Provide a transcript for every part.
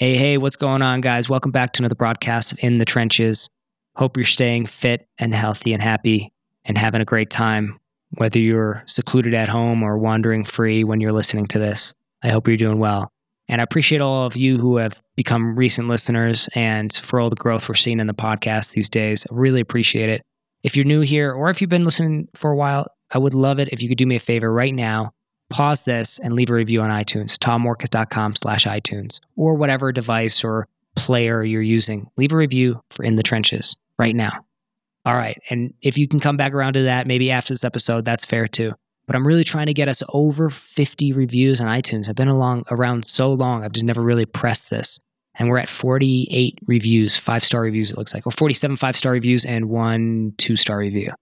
Hey, hey, what's going on, guys? Welcome back to another broadcast of In the Trenches. Hope you're staying fit and healthy and happy and having a great time, whether you're secluded at home or wandering free when you're listening to this. I hope you're doing well. And I appreciate all of you who have become recent listeners and for all the growth we're seeing in the podcast these days. I really appreciate it. If you're new here or if you've been listening for a while, I would love it if you could do me a favor right now pause this and leave a review on iTunes, tommorkes.com slash iTunes, or whatever device or player you're using. Leave a review for In the Trenches right now. All right. And if you can come back around to that, maybe after this episode, that's fair too. But I'm really trying to get us over 50 reviews on iTunes. I've been along around so long, I've just never really pressed this. And we're at 48 reviews, five star reviews, it looks like, or 47 five star reviews and one two star review.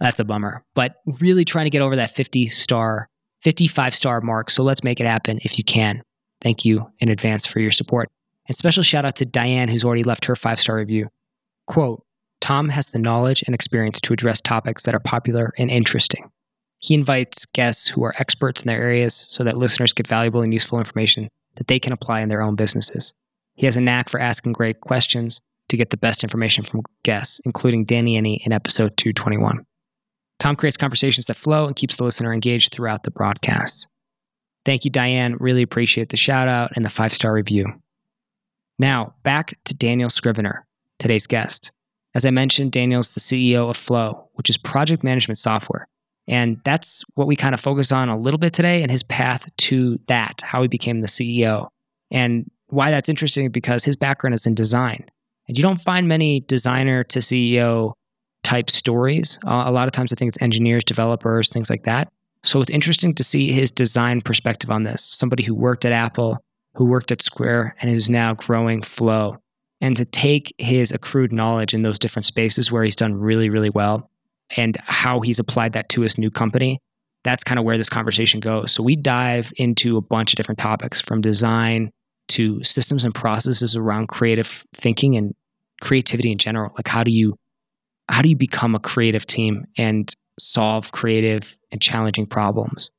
That's a bummer. But really trying to get over that 50 star 55 star mark. So let's make it happen if you can. Thank you in advance for your support. And special shout out to Diane, who's already left her five star review. Quote Tom has the knowledge and experience to address topics that are popular and interesting. He invites guests who are experts in their areas so that listeners get valuable and useful information that they can apply in their own businesses. He has a knack for asking great questions to get the best information from guests, including Danny Iny in episode 221. Tom creates conversations that flow and keeps the listener engaged throughout the broadcast. Thank you, Diane. Really appreciate the shout out and the five star review. Now, back to Daniel Scrivner, today's guest. As I mentioned, Daniel's the CEO of Flow, which is project management software. And that's what we kind of focused on a little bit today and his path to that, how he became the CEO. And why that's interesting because his background is in design. And you don't find many designer to CEO type stories. Uh, a lot of times I think it's engineers, developers, things like that. So it's interesting to see his design perspective on this. Somebody who worked at Apple, who worked at Square, and who's now growing Flow. And to take his accrued knowledge in those different spaces where he's done really, really well and how he's applied that to his new company, that's kind of where this conversation goes. So we dive into a bunch of different topics from design to systems and processes around creative thinking and creativity in general. Like, how do you how do you become a creative team and solve creative and challenging problems?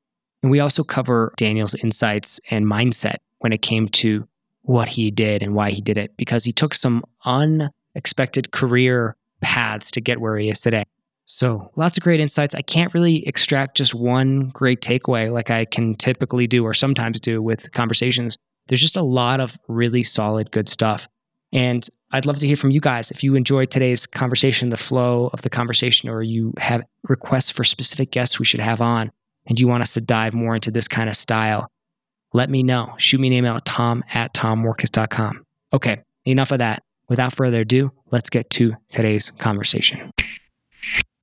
And we also cover Daniel's insights and mindset when it came to what he did and why he did it, because he took some unexpected career paths to get where he is today. So, lots of great insights. I can't really extract just one great takeaway like I can typically do or sometimes do with conversations. There's just a lot of really solid, good stuff. And I'd love to hear from you guys. If you enjoyed today's conversation, the flow of the conversation, or you have requests for specific guests we should have on, and you want us to dive more into this kind of style, let me know. Shoot me an email at tom at tommorkes.com. Okay, enough of that. Without further ado, let's get to today's conversation.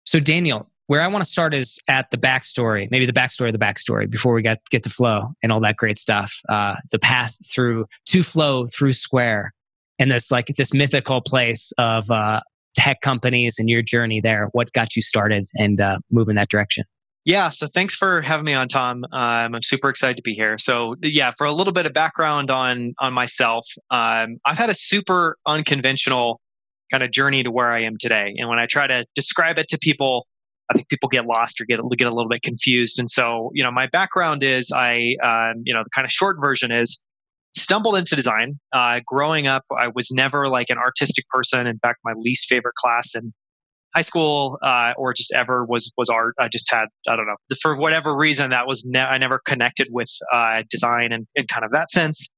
So, Daniel, where I want to start is at the backstory, maybe the backstory of the backstory before we get, get to flow and all that great stuff. Uh, the path through to flow through Square and this like this mythical place of uh, tech companies and your journey there. What got you started and uh, move in that direction? Yeah, so thanks for having me on, Tom. Um, I'm super excited to be here. So, yeah, for a little bit of background on on myself, um, I've had a super unconventional kind of journey to where I am today. And when I try to describe it to people, I think people get lost or get get a little bit confused. And so, you know, my background is I, um, you know, the kind of short version is stumbled into design. Uh, growing up, I was never like an artistic person. In fact, my least favorite class in high school uh, or just ever was was art. I just had I don't know for whatever reason that was ne- I never connected with uh, design and in kind of that sense.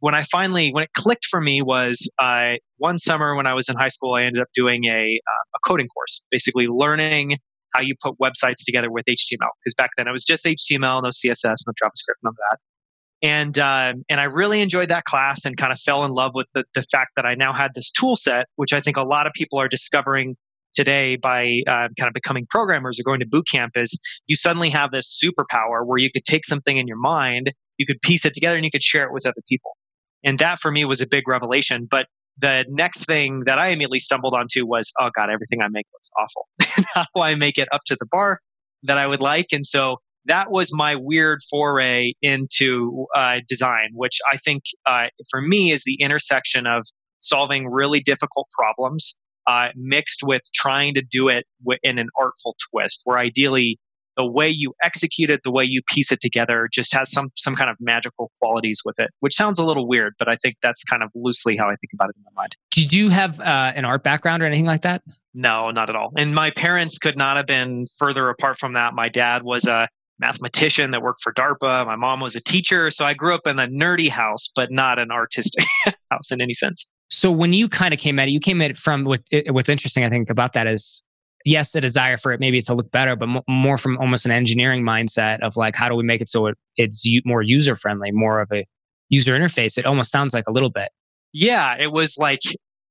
When I finally when it clicked for me was uh, one summer when I was in high school, I ended up doing a uh, a coding course, basically learning how you put websites together with HTML. Because back then it was just HTML, no CSS, no JavaScript, none of that and uh, and I really enjoyed that class and kind of fell in love with the, the fact that I now had this tool set, which I think a lot of people are discovering today by uh, kind of becoming programmers or going to boot camp is you suddenly have this superpower where you could take something in your mind, you could piece it together, and you could share it with other people. And that for me was a big revelation. But the next thing that I immediately stumbled onto was, oh God, everything I make looks awful. How do I make it up to the bar that I would like? And so that was my weird foray into uh, design, which I think uh, for me is the intersection of solving really difficult problems uh, mixed with trying to do it in an artful twist, where ideally the way you execute it, the way you piece it together just has some some kind of magical qualities with it, which sounds a little weird, but I think that's kind of loosely how I think about it in my mind. Did you have uh, an art background or anything like that? No, not at all. And my parents could not have been further apart from that. My dad was a mathematician that worked for DARPA. My mom was a teacher. So I grew up in a nerdy house, but not an artistic house in any sense. So when you kind of came at it, you came at it from what, what's interesting, I think, about that is yes, the desire for it maybe to look better, but more from almost an engineering mindset of like, how do we make it so it, it's more user friendly, more of a user interface? It almost sounds like a little bit. Yeah, it was like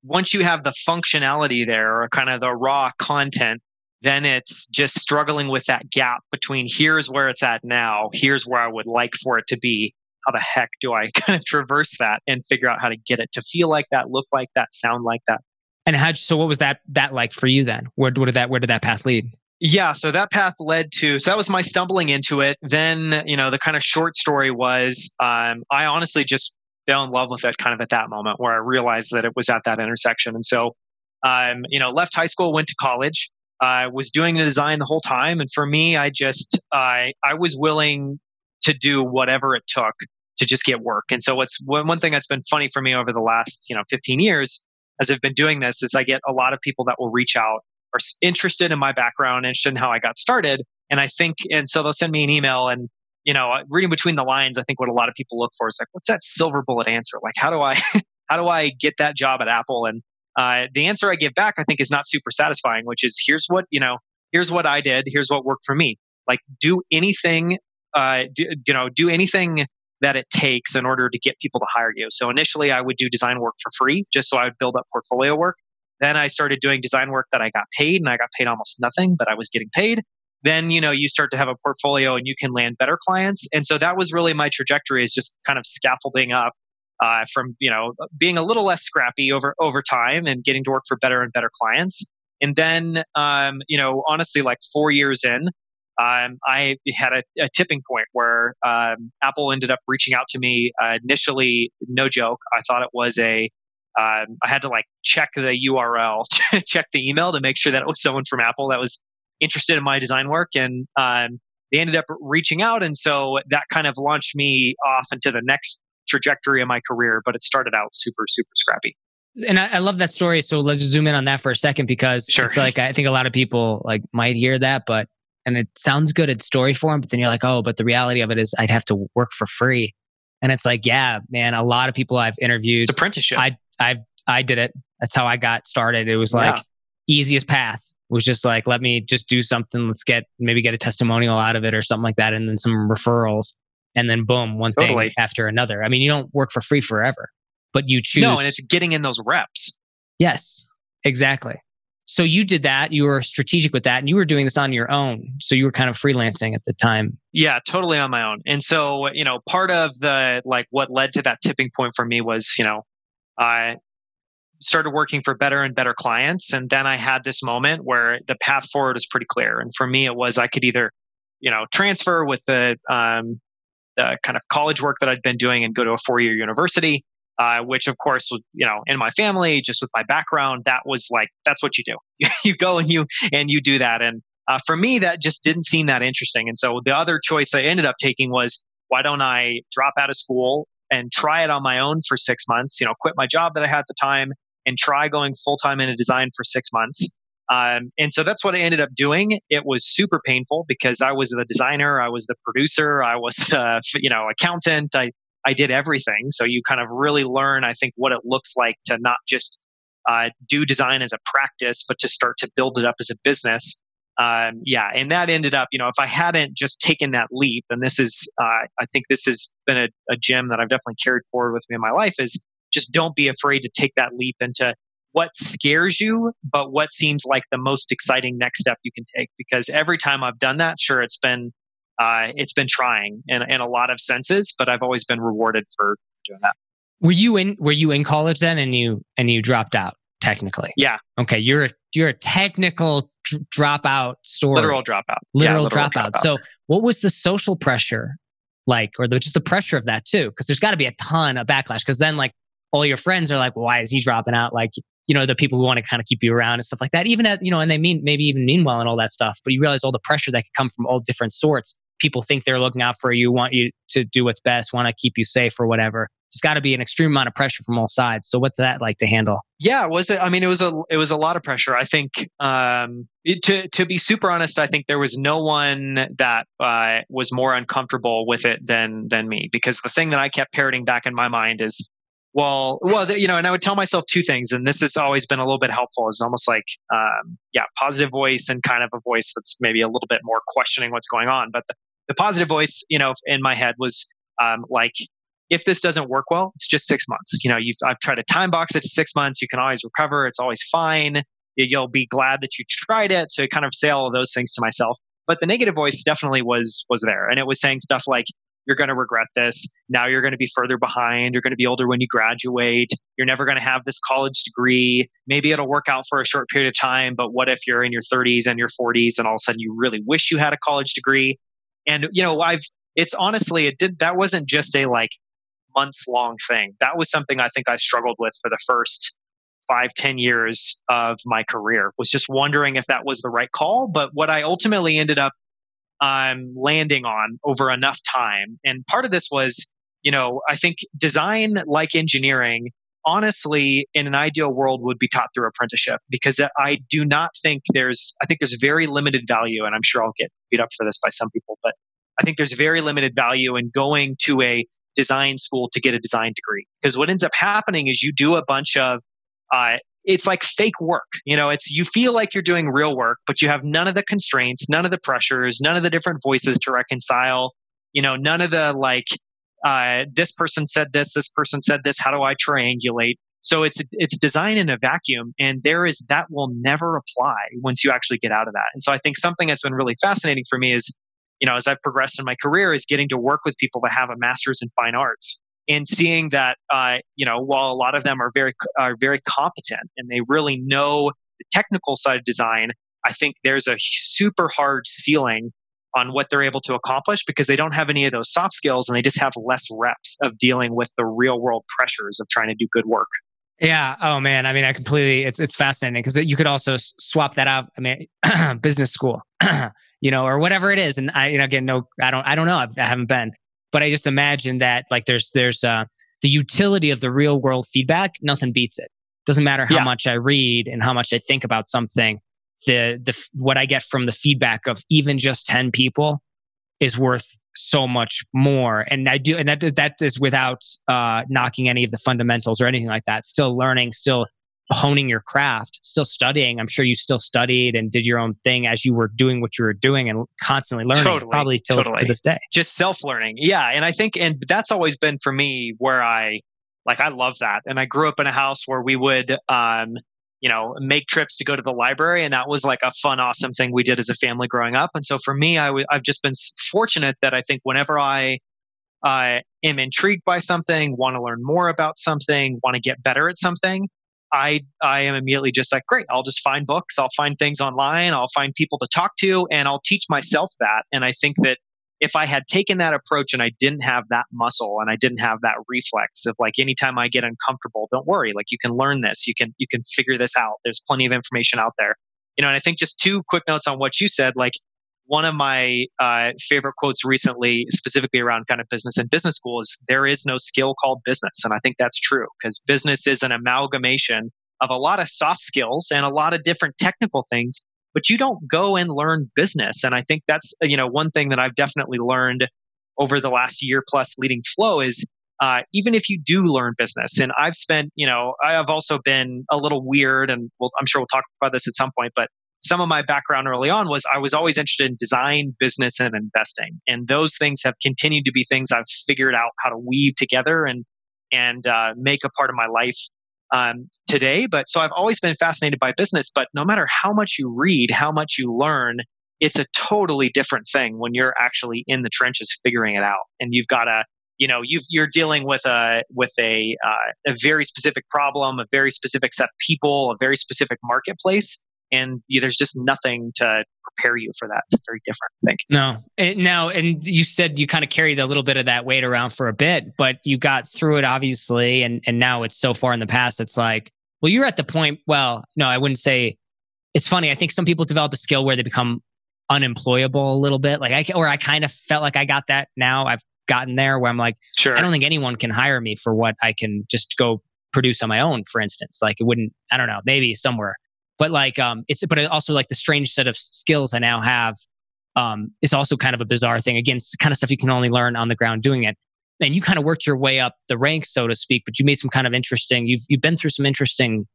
once you have the functionality there or kind of the raw content, then it's just struggling with that gap between here's where it's at now, here's where I would like for it to be. How the heck do I kind of traverse that and figure out how to get it to feel like that, look like that, sound like that? And how? So, what was that that like for you then? Where, where did that where did that path lead? Yeah, so that path led to so that was my stumbling into it. Then you know the kind of short story was um, I honestly just fell in love with it kind of at that moment where I realized that it was at that intersection. And so, um, you know, left high school, went to college. I uh, was doing the design the whole time, and for me, I just I I was willing to do whatever it took to just get work. And so, what's one, one thing that's been funny for me over the last you know 15 years as I've been doing this is I get a lot of people that will reach out are interested in my background, interested in how I got started, and I think and so they'll send me an email and you know reading between the lines, I think what a lot of people look for is like what's that silver bullet answer? Like how do I how do I get that job at Apple? And uh, the answer I give back, I think, is not super satisfying, which is here's what, you know, here's what I did, here's what worked for me. Like, do anything, uh, do, you know, do anything that it takes in order to get people to hire you. So initially, I would do design work for free just so I would build up portfolio work. Then I started doing design work that I got paid, and I got paid almost nothing, but I was getting paid. Then you know you start to have a portfolio, and you can land better clients. And so that was really my trajectory, is just kind of scaffolding up uh, from you know being a little less scrappy over over time and getting to work for better and better clients. And then um, you know honestly, like four years in, um, I had a, a, tipping point where um, Apple ended up reaching out to me. Uh, initially, no joke, I thought it was a. Um, I had to like check the URL, check the email to make sure that it was someone from Apple that was interested in my design work, and um, they ended up reaching out, and so that kind of launched me off into the next trajectory of my career, but it started out super, super scrappy. And I, I love that story. So let's zoom in on that for a second because sure. it's like I think a lot of people like might hear that, but and it sounds good in story form, but then you're like, oh, but the reality of it is I'd have to work for free. And it's like, yeah, man, a lot of people I've interviewed. It's apprenticeship. I I've I did it. That's how I got started. It was like yeah. easiest path was just like, let me just do something. Let's get maybe get a testimonial out of it or something like that, and then some referrals and then boom, one totally. thing after another. I mean, you don't work for free forever, but you choose. No, and it's getting in those reps. Yes, exactly. So you did that. You were strategic with that, and you were doing this on your own. So you were kind of freelancing at the time. Yeah, totally on my own. And so you know, part of the like what led to that tipping point for me was you know, I started working for better and better clients, and then I had this moment where the path forward was pretty clear. And for me, it was I could either you know transfer with the um, the kind of college work that I'd been doing and go to a four year university. Uh, which of course, you know, in my family, just with my background, that was like that's what you do. you go and you and you do that. And uh, for me, that just didn't seem that interesting. And so the other choice I ended up taking was why don't I drop out of school and try it on my own for six months? You know, quit my job that I had at the time and try going full time into design for six months. Um, and so that's what I ended up doing. It was super painful because I was the designer, I was the producer, I was you know accountant. I I did everything. So you kind of really learn, I think, what it looks like to not just uh, do design as a practice, but to start to build it up as a business. Um, yeah, and that ended up, you know, if I hadn't just taken that leap, and this is, uh, I think this has been a, a gem that I've definitely carried forward with me in my life is just don't be afraid to take that leap into what scares you, but what seems like the most exciting next step you can take. Because every time I've done that, sure, it's been uh, it's been trying in, in a lot of senses, but I've always been rewarded for doing that. Were you in Were you in college then, and you and you dropped out technically? Yeah. Okay, you're a, you're a technical d- dropout story. Literal dropout. Literal, yeah, literal dropout. dropout. So, what was the social pressure like, or the, just the pressure of that too? Because there's got to be a ton of backlash. Because then, like, all your friends are like, well, "Why is he dropping out?" Like, you know, the people who want to kind of keep you around and stuff like that. Even at, you know, and they mean maybe even mean well and all that stuff, but you realize all the pressure that could come from all different sorts. People think they're looking out for you, want you to do what's best, want to keep you safe or whatever. There's got to be an extreme amount of pressure from all sides. So what's that like to handle? Yeah, was it? I mean, it was a it was a lot of pressure. I think um, it, to to be super honest, I think there was no one that uh, was more uncomfortable with it than than me because the thing that I kept parroting back in my mind is well, well, you know, and I would tell myself two things, and this has always been a little bit helpful. Is almost like, um, yeah, positive voice and kind of a voice that's maybe a little bit more questioning what's going on. But the, the positive voice, you know, in my head was um, like, if this doesn't work well, it's just six months. You know, you've I've tried to time box it to six months. You can always recover. It's always fine. You'll be glad that you tried it. So kind of say all of those things to myself. But the negative voice definitely was was there, and it was saying stuff like, you're going to regret this. Now you're going to be further behind. You're going to be older when you graduate. You're never going to have this college degree. Maybe it'll work out for a short period of time, but what if you're in your 30s and your 40s and all of a sudden you really wish you had a college degree? And you know, I've it's honestly it did that wasn't just a like months long thing. That was something I think I struggled with for the first five, ten years of my career. Was just wondering if that was the right call. But what I ultimately ended up I'm landing on over enough time. And part of this was, you know, I think design, like engineering, honestly, in an ideal world, would be taught through apprenticeship because I do not think there's, I think there's very limited value, and I'm sure I'll get beat up for this by some people, but I think there's very limited value in going to a design school to get a design degree because what ends up happening is you do a bunch of uh, it's like fake work. You know, it's you feel like you're doing real work, but you have none of the constraints, none of the pressures, none of the different voices to reconcile. You know, none of the like, uh, this person said this, this person said this. How do I triangulate? So it's it's designed in a vacuum, and there is that will never apply once you actually get out of that. And so I think something that's been really fascinating for me is, you know, as I've progressed in my career, is getting to work with people that have a master's in fine arts and seeing that uh, you know while a lot of them are very are very competent and they really know the technical side of design i think there's a super hard ceiling on what they're able to accomplish because they don't have any of those soft skills and they just have less reps of dealing with the real world pressures of trying to do good work yeah. Oh man. I mean, I completely. It's it's fascinating because you could also swap that out. I mean, business school, you know, or whatever it is. And I, you know, again, no, I don't, I don't know. I've, I have not been, but I just imagine that like there's there's uh, the utility of the real world feedback. Nothing beats it. Doesn't matter how yeah. much I read and how much I think about something. The the what I get from the feedback of even just ten people is worth so much more. And I do, and that that is without uh, knocking any of the fundamentals or anything like that. Still learning, still honing your craft, still studying. I'm sure you still studied and did your own thing as you were doing what you were doing and constantly learning, totally, probably till totally. to this day. Just self learning. Yeah. And I think, and that's always been for me where I, like, I love that. And I grew up in a house where we would, um, you know, make trips to go to the library. And that was like a fun, awesome thing we did as a family growing up. And so for me, i w- I've just been fortunate that I think whenever I, uh, am intrigued by something, want to learn more about something, want to get better at something, I I am immediately just like, great, I'll just find books, I'll find things online, I'll find people to talk to, and I'll teach myself that. And I think that if I had taken that approach and I didn't have that muscle and I didn't have that reflex of like anytime I get uncomfortable, don't worry, like you can learn this, you can you can figure this out. There's plenty of information out there. You know, and I think just two quick notes on what you said, like one of my uh, favorite quotes recently, specifically around kind of business and business school, is there is no skill called business. And I think that's true because business is an amalgamation of a lot of soft skills and a lot of different technical things, but you don't go and learn business. And I think that's, you know, one thing that I've definitely learned over the last year plus leading flow is uh, even if you do learn business and i've spent you know i've also been a little weird and we'll, i'm sure we'll talk about this at some point but some of my background early on was I was always interested in design, business, and investing, and those things have continued to be things I've figured out how to weave together and and uh, make a part of my life um, today. But so I've always been fascinated by business. But no matter how much you read, how much you learn, it's a totally different thing when you're actually in the trenches figuring it out, and you've got to you know you are dealing with a with a uh, a very specific problem, a very specific set of people, a very specific marketplace and there's just nothing to prepare you for that. It's very different, I think. No, and now, and you said you kind of carried a little bit of that weight around for a bit, but you got through it obviously, and and now it's so far in the past. It's like well, you're at the point, well, no, I wouldn't say it's funny. I think some people develop a skill where they become unemployable a little bit. Like I, or I kind of felt like I got that now. I've gotten there where I'm like, sure. I don't think anyone can hire me for what I can just go produce on my own, for instance. Like it wouldn't, I don't know, maybe somewhere. But like, um, it's, but also like the strange set of skills I now have um, is also kind of a bizarre thing. Again, it's kind of stuff you can only learn on the ground doing it. And you kind of worked your way up the ranks, so to speak, but you made some kind of interesting, you've, you've been through some interesting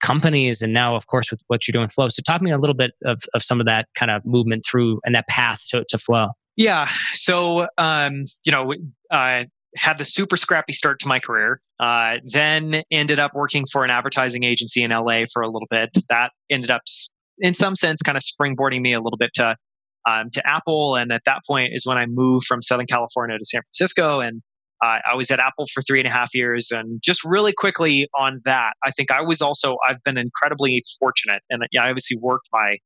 companies and now, of course, with what you're doing Flow. So talk me a little bit of, of some of that kind of movement through and that path to, to Flow. Yeah. So, um, you know, I had the super scrappy start to my career. Uh, then ended up working for an advertising agency in LA for a little bit. That ended up, in some sense, kind of springboarding me a little bit to um, to Apple. And at that point is when I moved from Southern California to San Francisco. And uh, I was at Apple for three and a half years. And just really quickly on that, I think I was also, I've been incredibly fortunate. And yeah, I obviously worked my,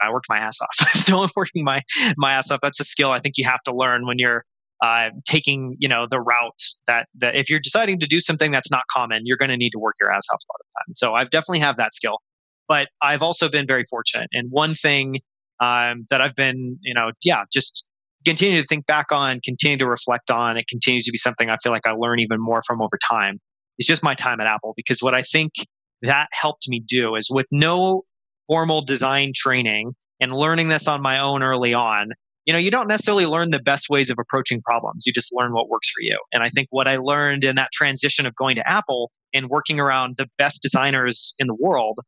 I worked my ass off. Still working my, my ass off. That's a skill I think you have to learn when you're uh, taking you know the route that that if you're deciding to do something that's not common, you're going to need to work your ass off a lot of time. So I've definitely have that skill, but I've also been very fortunate. And one thing um, that I've been, you know, yeah, just continue to think back on, continue to reflect on. It continues to be something I feel like I learn even more from over time. It's just my time at Apple because what I think that helped me do is with no formal design training and learning this on my own early on, you know, you don't necessarily learn the best ways of approaching problems. You just learn what works for you. And I think what I learned in that transition of going to Apple and working around the best designers in the world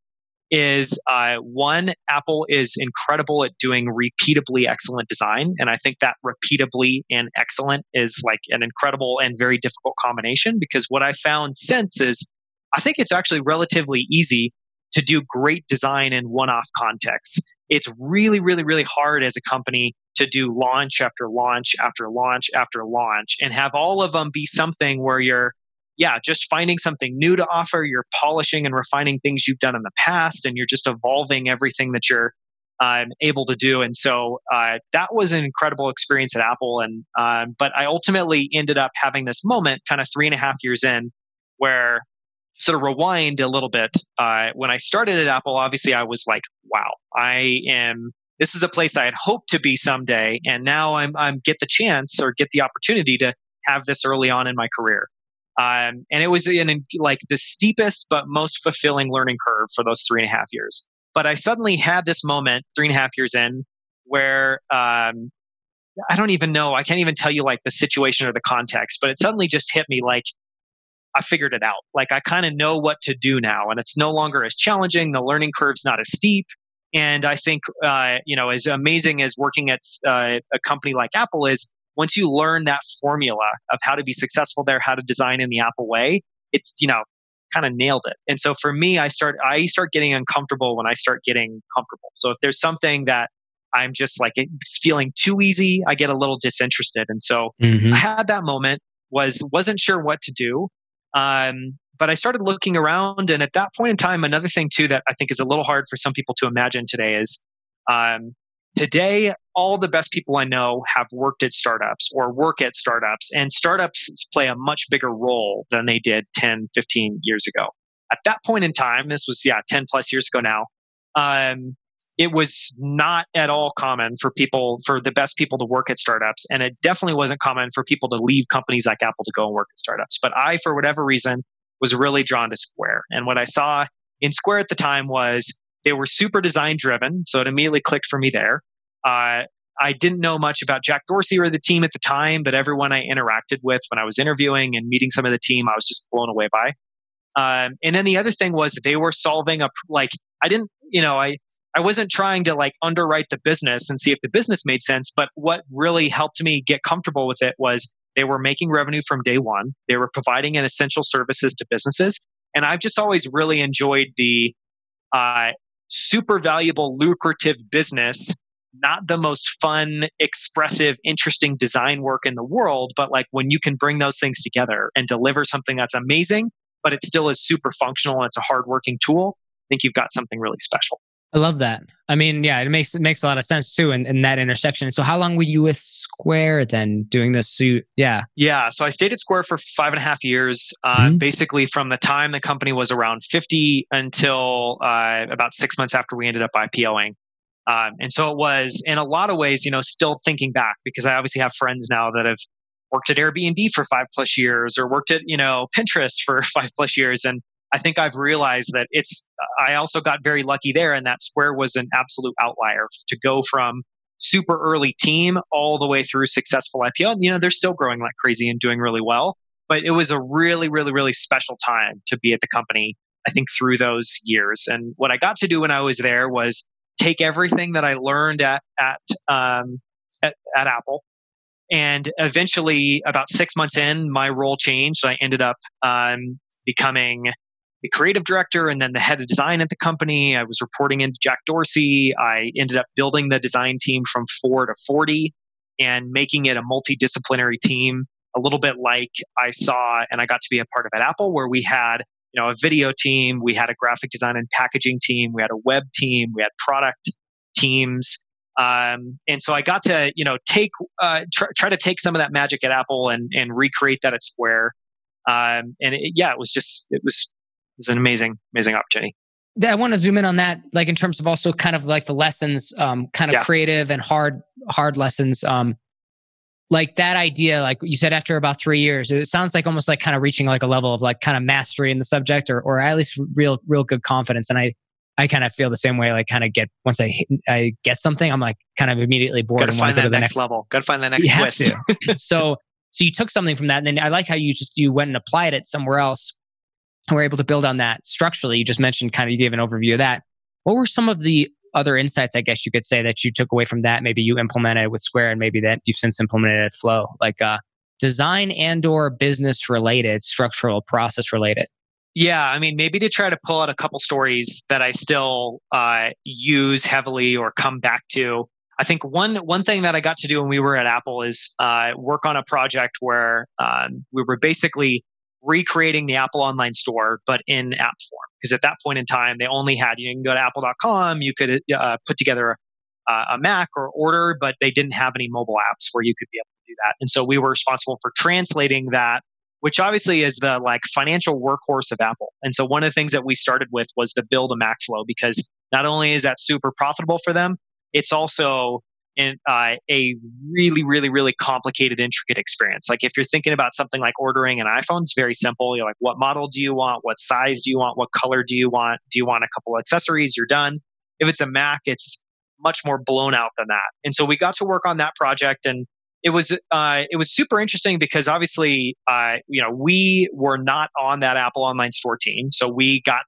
is uh, one, Apple is incredible at doing repeatably excellent design. And I think that repeatably and excellent is like an incredible and very difficult combination because what I found since is I think it's actually relatively easy to do great design in one off contexts. It's really, really, really hard as a company to do launch after launch after launch after launch and have all of them be something where you're yeah, just finding something new to offer. You're polishing and refining things you've done in the past, and you're just evolving everything that you're um, able to do. And so uh, that was an incredible experience at Apple. And um, but I ultimately ended up having this moment, kind of three and a half years in, where sort of rewind a little bit. Uh, when I started at Apple, obviously I was like, wow, I am. This is a place I had hoped to be someday, and now I'm I'm get the chance or get the opportunity to have this early on in my career. Um, and it was in like the steepest but most fulfilling learning curve for those three and a half years. But I suddenly had this moment three and a half years in where um, I don't even know, I can't even tell you like the situation or the context, but it suddenly just hit me like I figured it out. Like I kind of know what to do now, and it's no longer as challenging. The learning curve's not as steep. And I think, uh, you know, as amazing as working at uh, a company like Apple is, once you learn that formula of how to be successful there, how to design in the Apple way, it's, you know, kind of nailed it. And so for me, I start, I start getting uncomfortable when I start getting comfortable. So if there's something that I'm just like it's feeling too easy, I get a little disinterested. And so mm-hmm. I had that moment, was, wasn't sure what to do. Um, but I started looking around. And at that point in time, another thing too that I think is a little hard for some people to imagine today is um, Today, all the best people I know have worked at startups or work at startups, and startups play a much bigger role than they did 10, 15 years ago. At that point in time, this was, yeah, 10 plus years ago now, um, it was not at all common for people, for the best people to work at startups. And it definitely wasn't common for people to leave companies like Apple to go and work at startups. But I, for whatever reason, was really drawn to Square. And what I saw in Square at the time was they were super design driven, so it immediately clicked for me there. Uh, I didn't know much about Jack Dorsey or the team at the time, but everyone I interacted with when I was interviewing and meeting some of the team, I was just blown away by. Um, and then the other thing was they were solving a like I didn't you know I I wasn't trying to like underwrite the business and see if the business made sense, but what really helped me get comfortable with it was they were making revenue from day one. They were providing an essential services to businesses, and I've just always really enjoyed the uh, super valuable, lucrative business, not the most fun, expressive, interesting design work in the world, but like when you can bring those things together and deliver something that's amazing, but it still is super functional and it's a hardworking tool, I think you've got something really special. I love that. I mean, yeah, it makes it makes a lot of sense too in, in that intersection. So how long were you with Square then doing this suit? Yeah. Yeah. So I stayed at Square for five and a half years, uh, mm-hmm. basically from the time the company was around 50 until uh, about six months after we ended up IPOing. Um, and so it was in a lot of ways, you know, still thinking back because I obviously have friends now that have worked at Airbnb for five plus years or worked at, you know, Pinterest for five plus years. And I think I've realized that it's, I also got very lucky there, and that Square was an absolute outlier to go from super early team all the way through successful IPO. And, you know, they're still growing like crazy and doing really well. But it was a really, really, really special time to be at the company, I think, through those years. And what I got to do when I was there was take everything that I learned at, at, um, at, at Apple. And eventually, about six months in, my role changed. I ended up um, becoming the creative director and then the head of design at the company. I was reporting into Jack Dorsey. I ended up building the design team from four to 40 and making it a multidisciplinary team, a little bit like I saw and I got to be a part of at Apple, where we had you know a video team, we had a graphic design and packaging team, we had a web team, we had product teams. Um, and so I got to, you know, take uh, try, try to take some of that magic at Apple and and recreate that at Square. Um, and it, yeah, it was just it was it's an amazing, amazing opportunity. I want to zoom in on that, like in terms of also kind of like the lessons, um, kind of yeah. creative and hard, hard lessons. Um, like that idea, like you said, after about three years, it sounds like almost like kind of reaching like a level of like kind of mastery in the subject, or or at least real, real good confidence. And I, I kind of feel the same way. Like kind of get once I I get something, I'm like kind of immediately bored want to go to the next, next level. Got to find that next twist. So so you took something from that, and then I like how you just you went and applied it somewhere else and we're able to build on that structurally. You just mentioned kind of you gave an overview of that. What were some of the other insights, I guess you could say, that you took away from that? Maybe you implemented with Square, and maybe that you've since implemented at Flow, like uh, design and/or business related, structural process related. Yeah, I mean, maybe to try to pull out a couple stories that I still uh, use heavily or come back to. I think one one thing that I got to do when we were at Apple is uh, work on a project where um, we were basically recreating the Apple online store, but in app form. Because at that point in time, they only had, you can go to apple.com, you could uh, put together a, a Mac or order, but they didn't have any mobile apps where you could be able to do that. And so we were responsible for translating that, which obviously is the like financial workhorse of Apple. And so one of the things that we started with was the build a Mac flow because not only is that super profitable for them, it's also in uh, a really, really, really complicated, intricate experience. Like if you're thinking about something like ordering an iPhone, it's very simple. You're like, what model do you want? What size do you want? What color do you want? Do you want a couple accessories? You're done. If it's a Mac, it's much more blown out than that. And so we got to work on that project, and it was uh, it was super interesting because obviously, uh, you know, we were not on that Apple Online Store team, so we got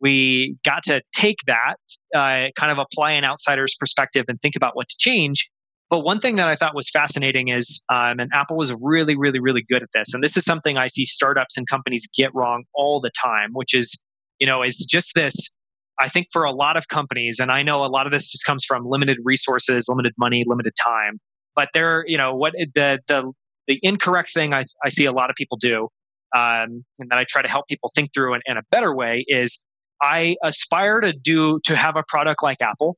we got to take that, uh, kind of apply an outsider's perspective and think about what to change. But one thing that I thought was fascinating is, um, and Apple was really, really, really good at this. And this is something I see startups and companies get wrong all the time, which is, you know, is just this. I think for a lot of companies, and I know a lot of this just comes from limited resources, limited money, limited time. But there, you know, what the the the incorrect thing I, I see a lot of people do, um, and that I try to help people think through in, in a better way is I aspire to do to have a product like Apple.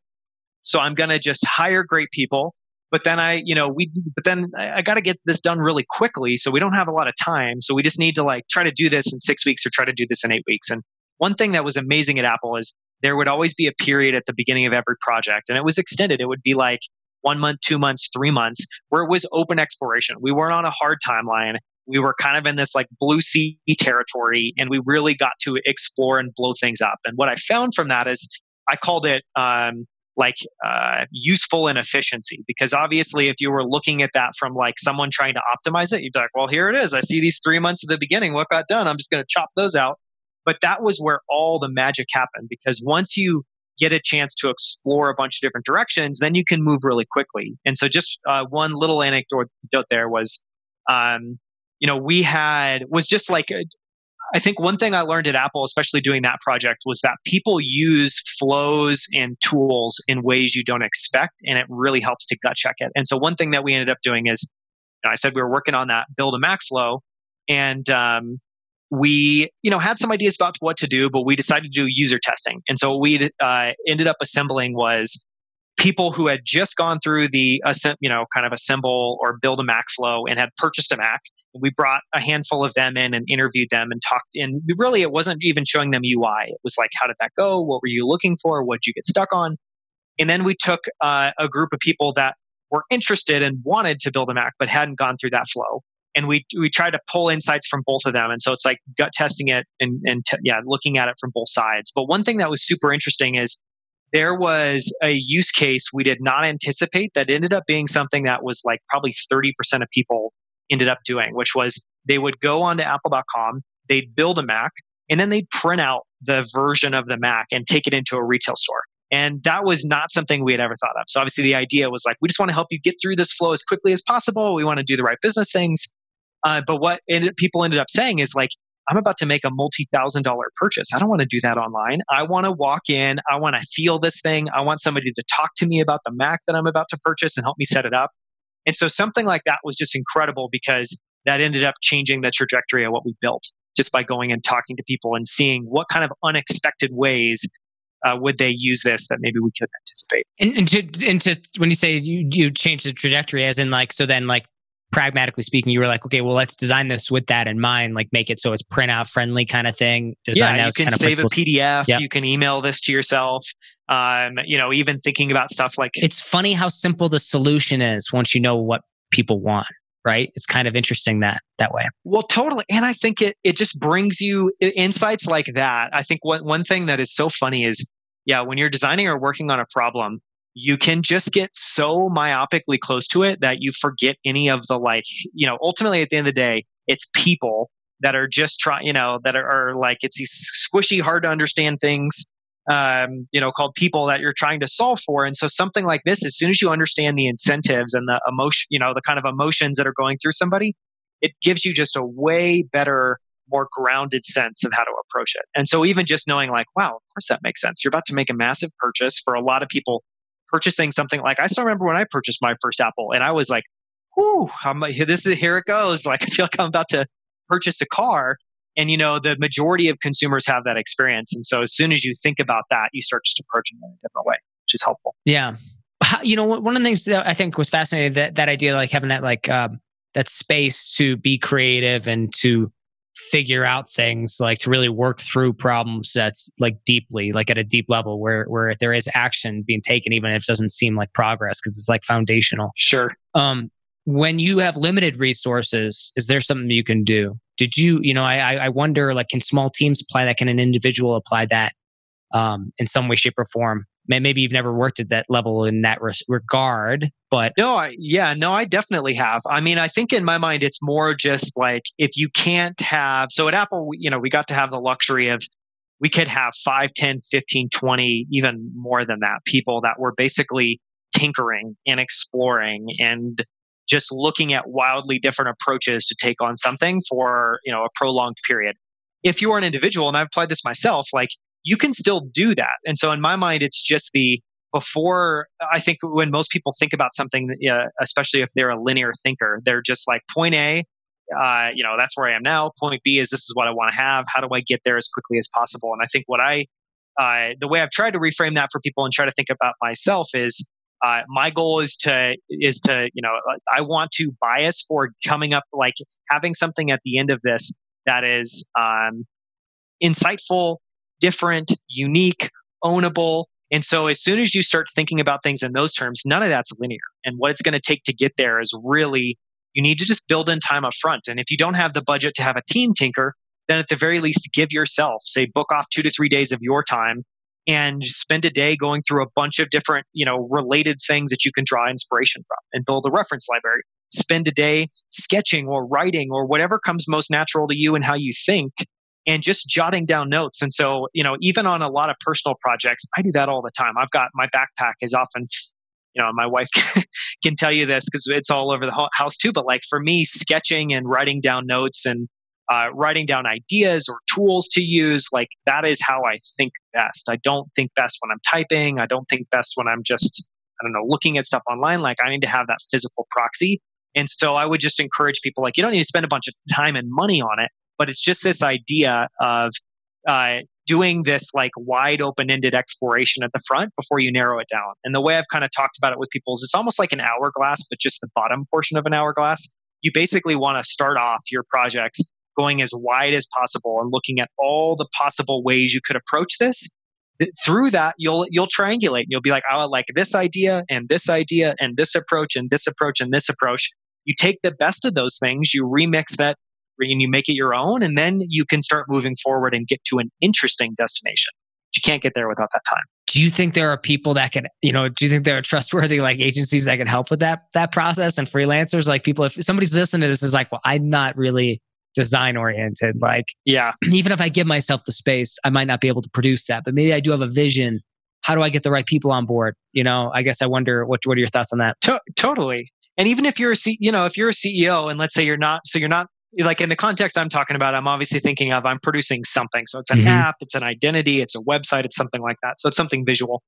So I'm going to just hire great people. But then I, you know, we, but then I, I got to get this done really quickly. So we don't have a lot of time. So we just need to like try to do this in six weeks or try to do this in eight weeks. And one thing that was amazing at Apple is there would always be a period at the beginning of every project and it was extended. It would be like one month, two months, three months, where it was open exploration. We weren't on a hard timeline we were kind of in this like blue sea territory and we really got to explore and blow things up. And what i found from that is i called it um, like uh, useful and efficiency because obviously if you were looking at that from like someone trying to optimize it you'd be like well here it is. I see these three months at the beginning. What got done? I'm just going to chop those out. But that was where all the magic happened because once you get a chance to explore a bunch of different directions then you can move really quickly. And so just uh, one little anecdote there was um, you know, we had was just like I think one thing I learned at Apple, especially doing that project, was that people use flows and tools in ways you don't expect, and it really helps to gut check it. And so, one thing that we ended up doing is, you know, I said we were working on that build a Mac flow, and um, we you know had some ideas about what to do but we decided to do user testing and so what we uh, ended up assembling was people who had just gone through the you know kind of assemble or build a mac flow and had purchased a mac we brought a handful of them in and interviewed them and talked and really it wasn't even showing them ui it was like how did that go? What were you looking for? What did you get stuck on? And then we took uh, a group of people that were interested and wanted to build a mac but hadn't gone through that flow. And we we try to pull insights from both of them. And so it's like gut testing it and and yeah looking at it from both sides. But one thing that was super interesting is there was a use case we did not anticipate that ended up being something that was like probably 30% of people ended up doing which was they would go onto apple.com they'd build a mac and then they'd print out the version of the mac and take it into a retail store and that was not something we had ever thought of. So obviously the idea was like, we just want to help you get through this flow as quickly as possible. We want to do the right business things. Uh, but what ended, people ended up saying is like, I'm about to make a multi thousand dollar purchase. I don't want to do that online. I want to walk in. I want to feel this thing. I want somebody to talk to me about the Mac that I'm about to purchase and help me set it up. And so something like that was just incredible because that ended up changing the trajectory of what we built just by going and talking to people and seeing what kind of unexpected ways uh, would they use this that maybe we couldn't anticipate. And, and, to, and to, when you say you, you change the trajectory, as in like, so then like pragmatically speaking, you were like, okay, well, let's design this with that in mind, like make it so it's printout friendly kind of thing. Design yeah, you can save a PDF. Yep. You can email this to yourself. Um, you know, even thinking about stuff like it's funny how simple the solution is once you know what people want. Right, it's kind of interesting that that way. Well, totally, and I think it it just brings you insights like that. I think one one thing that is so funny is, yeah, when you're designing or working on a problem, you can just get so myopically close to it that you forget any of the like, you know, ultimately at the end of the day, it's people that are just trying, you know, that are, are, like, it's these squishy, hard to understand things, um, you know, called people that you're trying to solve for. And so something like this, as soon as you understand the incentives and the emotion, you know, the kind of emotions that are going through somebody, it gives you just a way better more grounded sense of how to approach it. And so even just knowing like, wow, of course that makes sense. You're about to make a massive purchase for a lot of people purchasing something like I still remember when I purchased my first Apple and I was like, whoo, this is here it goes. Like I feel like I'm about to purchase a car. And you know, the majority of consumers have that experience. And so as soon as you think about that, you start just approaching it in a different way, which is helpful. Yeah. You know, one of the things that I think was fascinating that that idea, like having that like um, that space to be creative and to figure out things like to really work through problems that's like deeply like at a deep level where where there is action being taken even if it doesn't seem like progress because it's like foundational sure um when you have limited resources is there something you can do did you you know i i wonder like can small teams apply that? Can an individual apply that um in some way shape or form? Maybe you've never worked at that level in that regard but no I, yeah no i definitely have. I mean i think in my mind it's more just like if you can't have so at apple you know we got to have the luxury of we could have 5 10 15 20 even more than that people that were basically tinkering and exploring and just looking at wildly different approaches to take on something for you know a prolonged period if you are an individual and i've applied this myself like you can still do that. And so in my mind, it's just the before I think when most people think about something, uh, especially if they're a linear thinker, they're just like point A, uh, you know, that's where I am now. Point B is this is what I want to have. How do I get there as quickly as possible? And I think what I, uh, the way I've tried to reframe that for people and try to think about myself is uh, my goal is to is to you know I want to bias for coming up like having something at the end of this that is um, insightful, different, unique, ownable. And so as soon as you start thinking about things in those terms, none of that's linear. And what it's going to take to get there is really you need to just build in time up front. And if you don't have the budget to have a team tinker, then at the very least give yourself, say book off 2 to 3 days of your time and spend a day going through a bunch of different, you know, related things that you can draw inspiration from and build a reference library. Spend a day sketching or writing or whatever comes most natural to you and how you think and just jotting down notes. And so, you know, even on a lot of personal projects, I do that all the time. I've got my backpack is often, you know, my wife can tell you this because it's all over the house too. But like for me, sketching and writing down notes and uh, writing down ideas or tools to use, like that is how I think best. I don't think best when I'm typing. I don't think best when I'm just, I don't know, looking at stuff online. Like I need to have that physical proxy. And so I would just encourage people like, you don't need to spend a bunch of time and money on it but it's just this idea of uh, doing this like wide open ended exploration at the front before you narrow it down. And the way I've kind of talked about it with people is it's almost like an hourglass, but just the bottom portion of an hourglass. You basically want to start off your projects going as wide as possible and looking at all the possible ways you could approach this. Through that, you'll you'll triangulate. You'll be like, oh, "I oh, like this idea and this idea and this approach and this approach and this approach." You take the best of those things, you remix that, and you make it your own, and then you can start moving forward and get to an interesting destination. You can't get there without that time. Do you think there are people that can, you know, do you think there are trustworthy like agencies that can help with that that process and freelancers? Like people, if somebody's listening to this is like, well, I'm not really design oriented. Like, yeah, even if I give myself the space, I might not be able to produce that, but maybe I do have a vision. How do I get the right people on board? You know, I guess I wonder what what are your thoughts on that? To- totally. And even if you're a C, you know, if you're a CEO and let's say you're not, so you're not like in the context I'm talking about, I'm obviously thinking of I'm producing something. So it's an mm-hmm. app, it's an identity, it's a website, it's something like that. So it's something visual.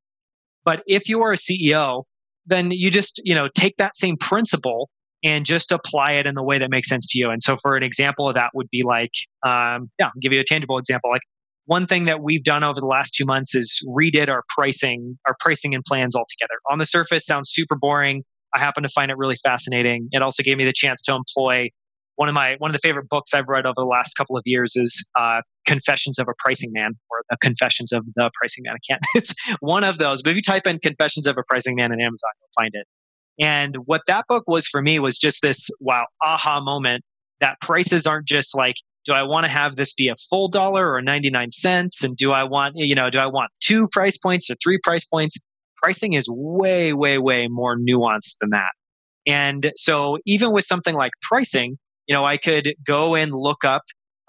But if you are a CEO, then you just, you know, take that same principle and just apply it in the way that makes sense to you. And so, for an example of that, would be like, um, yeah, I'll give you a tangible example. Like one thing that we've done over the last two months is redid our pricing, our pricing and plans altogether. On the surface, sounds super boring. I happen to find it really fascinating. It also gave me the chance to employ one of my one of the favorite books I've read over the last couple of years is uh, Confessions of a Pricing Man or the Confessions of the Pricing Man. I can't. It's one of those. But if you type in Confessions of a Pricing Man in Amazon, you'll find it. And what that book was for me was just this wow aha moment that prices aren't just like, do I want to have this be a full dollar or 99 cents? And do I want, you know, do I want two price points or three price points? Pricing is way, way, way more nuanced than that. And so even with something like pricing, you know, I could go and look up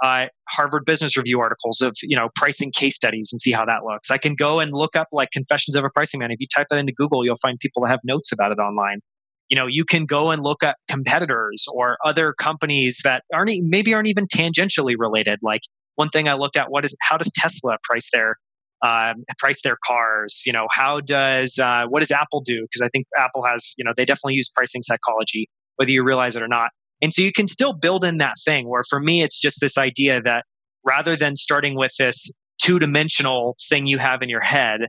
uh, Harvard Business Review articles of you know pricing case studies and see how that looks. I can go and look up like Confessions of a Pricing Man. If you type that into Google, you'll find people that have notes about it online. You know, you can go and look at competitors or other companies that aren't maybe aren't even tangentially related. Like one thing I looked at, what is how does Tesla price their um, price their cars? You know, how does uh, what does Apple do? Because I think Apple has you know they definitely use pricing psychology, whether you realize it or not. And so you can still build in that thing where for me, it's just this idea that rather than starting with this two dimensional thing you have in your head,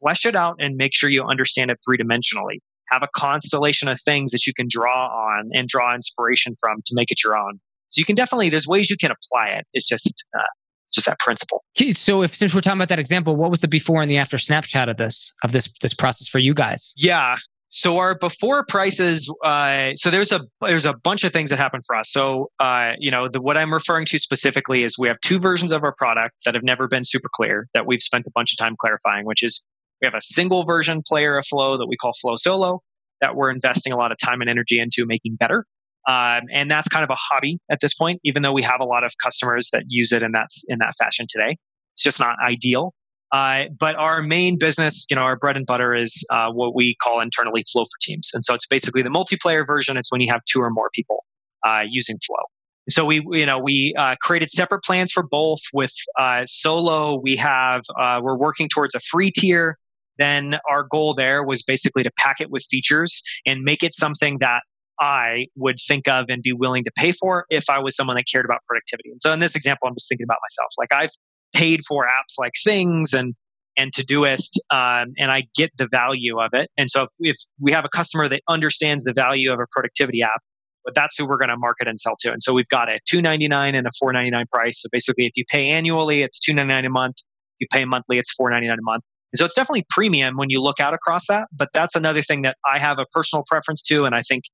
flesh it out and make sure you understand it three dimensionally. Have a constellation of things that you can draw on and draw inspiration from to make it your own. So you can definitely, there's ways you can apply it. It's just, uh, it's just that principle. So if since we're talking about that example, what was the before and the after snapshot of this of this this process for you guys? Yeah. So our before prices, uh, so there's a there's a bunch of things that happen for us. So uh, you know, the, what I'm referring to specifically is we have two versions of our product that have never been super clear that we've spent a bunch of time clarifying. Which is we have a single version player of Flow that we call Flow Solo that we're investing a lot of time and energy into making better. Um, and that's kind of a hobby at this point, even though we have a lot of customers that use it in that in that fashion today. It's just not ideal. Uh, but our main business, you know, our bread and butter is uh, what we call internally Flow for Teams. And so it's basically the multiplayer version. It's when you have two or more people uh, using Flow. So we, you know, we uh, created separate plans for both. With uh, Solo, we have we're working towards a free tier. Then our goal there was basically to pack it with features and make it something that I would think of and be willing to pay for if I was someone that cared about productivity. And so in this example, I'm just thinking about myself. Like I've paid for apps like Things and and Todoist, um, and I get the value of it. And so if, if we have a customer that understands the value of a productivity app, but that's who we're going to market and sell to. And so we've got a two ninety nine and a four ninety nine price. So basically, if you pay annually, it's two ninety nine a month. If you pay monthly, it's four ninety nine a month. And so it's definitely premium when you look out across that. But that's another thing that I have a personal preference to, and I think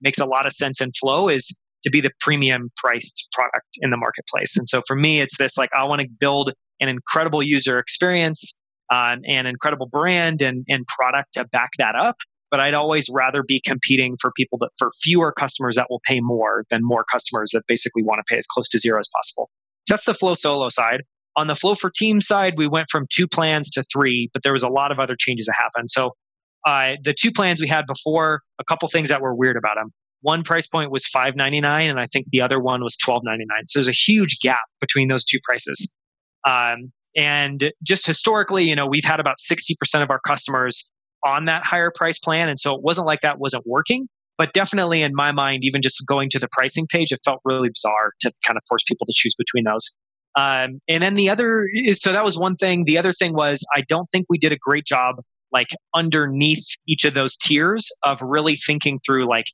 makes a lot of sense in Flow is to be the premium priced product in the marketplace. And so for me, it's this like I want to build an incredible user experience, um, and incredible brand and, and product to back that up. But I'd always rather be competing for people that for fewer customers that will pay more than more customers that basically want to pay as close to zero as possible. So that's the Flow Solo side. On the Flow for Team side, we went from two plans to three, but there was a lot of other changes that happened. So uh, the two plans we had before, a couple things that were weird about them one price point was 599 and i think the other one was 1299 so there's a huge gap between those two prices um, and just historically you know we've had about 60% of our customers on that higher price plan and so it wasn't like that wasn't working but definitely in my mind, even just going to the pricing page, it felt really bizarre to kind of force people to choose between those. Um, and then the other, so that was one thing. The other thing was I don't think we did a great job like underneath each of those tiers of really thinking through like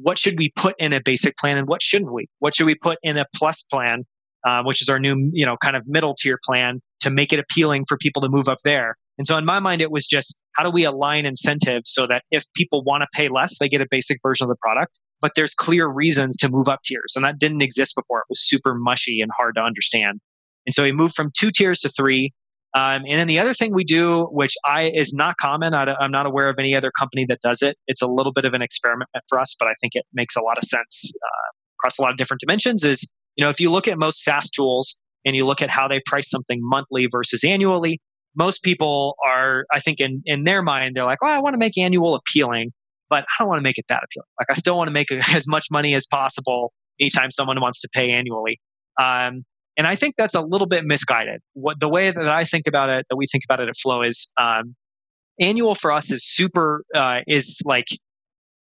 what should we put in a basic plan and what shouldn't we? What should we put in a plus plan, uh, which is our new, you know, kind of middle tier plan to make it appealing for people to move up there. And so in my mind, it was just how do we align incentives so that if people want to pay less, they get a basic version of the product, but there's clear reasons to move up tiers. And that didn't exist before. It was super mushy and hard to understand. And so we moved from two tiers to three. Um, and then the other thing we do, which I is not common, I, am not aware of any other company that does it. It's a little bit of an experiment for us, but I think it makes a lot of sense uh, across a lot of different dimensions. Is you know if you look at most SaaS tools and you look at how they price something monthly versus annually, most people are, I think, in in their mind, they're like, "Well, I want to make annual appealing, but I don't want to make it that appealing. Like I still want to make as much money as possible anytime someone wants to pay annually." Um, and I think that's a little bit misguided. What the way that I think about it, that we think about it at Flow is um, annual for us is super uh, is like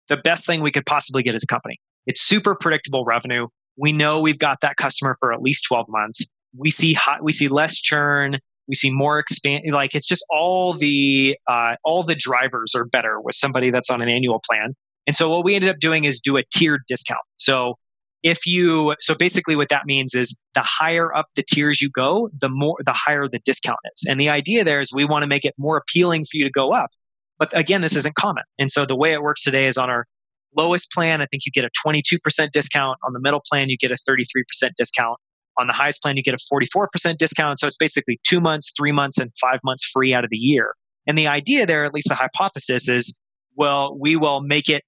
the best thing we could possibly get as a company. It's super predictable revenue. We know we've got that customer for at least 12 months. We see hot, we see less churn. We see more expand. Like it's just all the uh, all the drivers are better with somebody that's on an annual plan. And so what we ended up doing is do a tiered discount. So if you so basically what that means is the higher up the tiers you go the more the higher the discount is. And the idea there is we want to make it more appealing for you to go up. But again this isn't common. And so the way it works today is on our lowest plan i think you get a 22% discount. On the middle plan you get a 33% discount. On the highest plan you get a 44% discount. So it's basically two months three months and five months free out of the year. And the idea there at least the hypothesis is well we will make it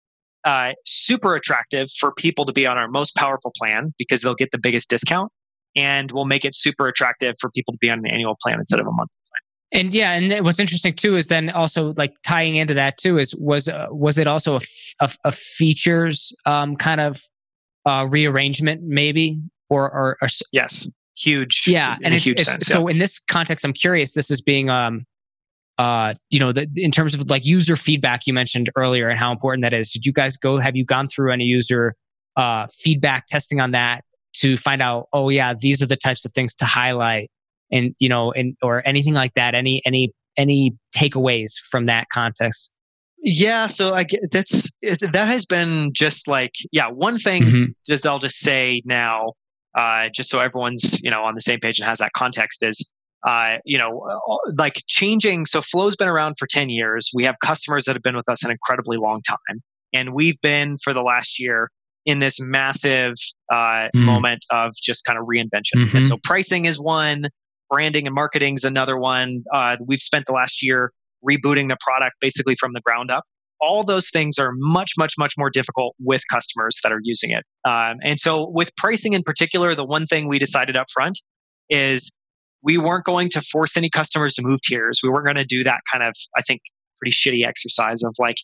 uh, super attractive for people to be on our most powerful plan because they'll get the biggest discount and we'll make it super attractive for people to be on an annual plan instead of a monthly plan. And yeah, and what's interesting too is then also like tying into that too is was uh, was it also a, a, a features um, kind of uh, rearrangement maybe or, or, or yes huge yeah and it's, it's sense, so yeah. in this context i'm curious this is being um uh, you know, the, in terms of like user feedback you mentioned earlier and how important that is. Did you guys go? Have you gone through any user uh, feedback testing on that to find out? Oh, yeah, these are the types of things to highlight, and you know, and or anything like that. Any any any takeaways from that context? Yeah, so I get that's that has been just like yeah. One thing, mm-hmm. just I'll just say now, uh, just so everyone's you know on the same page and has that context is uh, you know, uh, like changing. So Flow's been around for 10 years. We have customers that have been with us an incredibly long time. And we've been for the last year in this massive uh, mm. moment of just kind of reinvention. Mm-hmm. And so pricing is one, branding and marketing is another one. Uh, we've spent the last year rebooting the product basically from the ground up. All those things are much, much, much more difficult with customers that are using it. Um, and so, with pricing in particular, the one thing we decided up front is we weren't going to force any customers to move tiers. We weren't going to do that kind of, I think, pretty shitty exercise of like,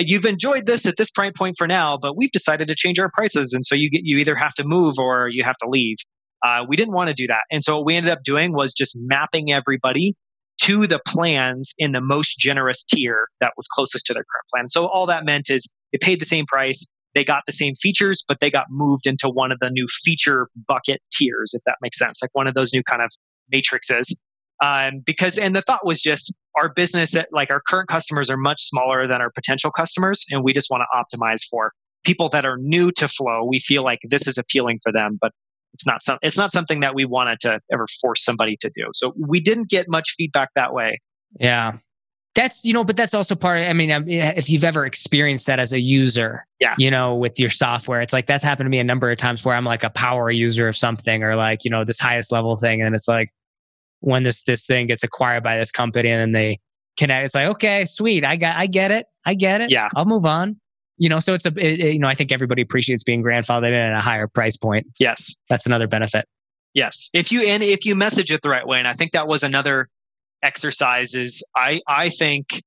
you've enjoyed this at this price point for now, but we've decided to change our prices, and so you get you either have to move or you have to leave. Uh, we didn't want to do that, and so what we ended up doing was just mapping everybody to the plans in the most generous tier that was closest to their current plan. So all that meant is they paid the same price, they got the same features, but they got moved into one of the new feature bucket tiers, if that makes sense, like one of those new kind of matrices. Um, because and the thought was just our business like our current customers are much smaller than our potential customers and we just want to optimize for people that are new to flow. We feel like this is appealing for them but it's not some, it's not something that we wanted to ever force somebody to do. So we didn't get much feedback that way. Yeah. That's you know but that's also part i mean um, if you've ever experienced that as a user yeah. you know with your software it's like that's happened to me a number of times where i'm like a power user of something or like you know this highest level thing and it's like when this this thing gets acquired by this company and then they connect it's like okay sweet. I got i get it. I get it. Yeah. I'll move on. You know so it's a it, it, you know i think everybody appreciates being grandfathered in at a higher price point. Yes. That's another benefit. Yes. If you and if you message it the right way and i think that was another exercise is i i think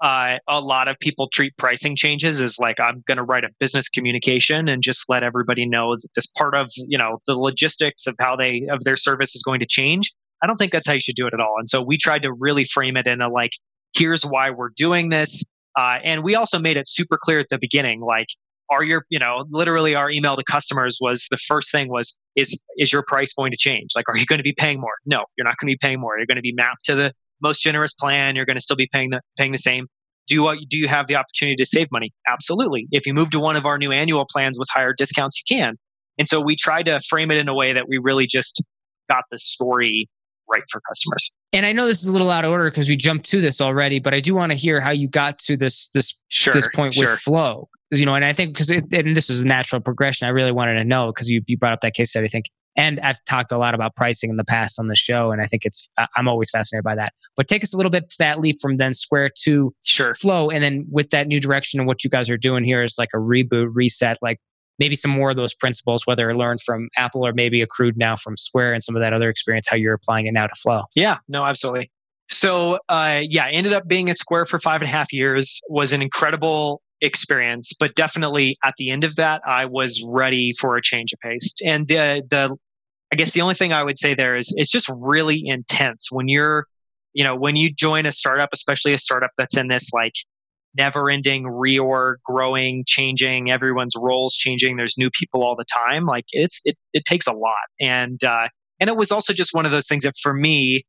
uh, a lot of people treat pricing changes as like i'm going to write a business communication and just let everybody know that this part of you know the logistics of how they of their service is going to change I don't think that's how you should do it at all. And so we tried to really frame it in a like, here's why we're doing this. Uh, and we also made it super clear at the beginning, like, are your you know literally our email to customers was the first thing was is is your price going to change? Like are you going to be paying more? No you're not going to be paying more. You're going to be mapped to the most generous plan. You're going to still be paying the paying the same. Do you, do you have the opportunity to save money? Absolutely. If you move to one of our new annual plans with higher discounts you can. And so we tried to frame it in a way that we really just got the story right for customers. And I know this is a little out of order because we jumped to this already, but I do want to hear how you got to this this sure, this point sure. with flow. You know, and I think because and this is a natural progression. I really wanted to know because you you brought up that case study. I think, and I've talked a lot about pricing in the past on the show, and I think it's I'm always fascinated by that. But take us a little bit to that leap from then Square to sure flow, and then with that new direction and what you guys are doing here is like a reboot, reset. Like maybe some more of those principles, whether learned from Apple or maybe accrued now from Square and some of that other experience, how you're applying it now to Flow. Yeah, no, absolutely. So, uh, yeah, ended up being at Square for five and a half years. Was an incredible experience, but definitely at the end of that, I was ready for a change of pace. And the the, I guess the only thing I would say there is it's just really intense when you're, you know, when you join a startup, especially a startup that's in this like never ending reorg, growing, changing, everyone's roles changing. There's new people all the time. Like it's, it, it takes a lot. And, uh, and it was also just one of those things that for me,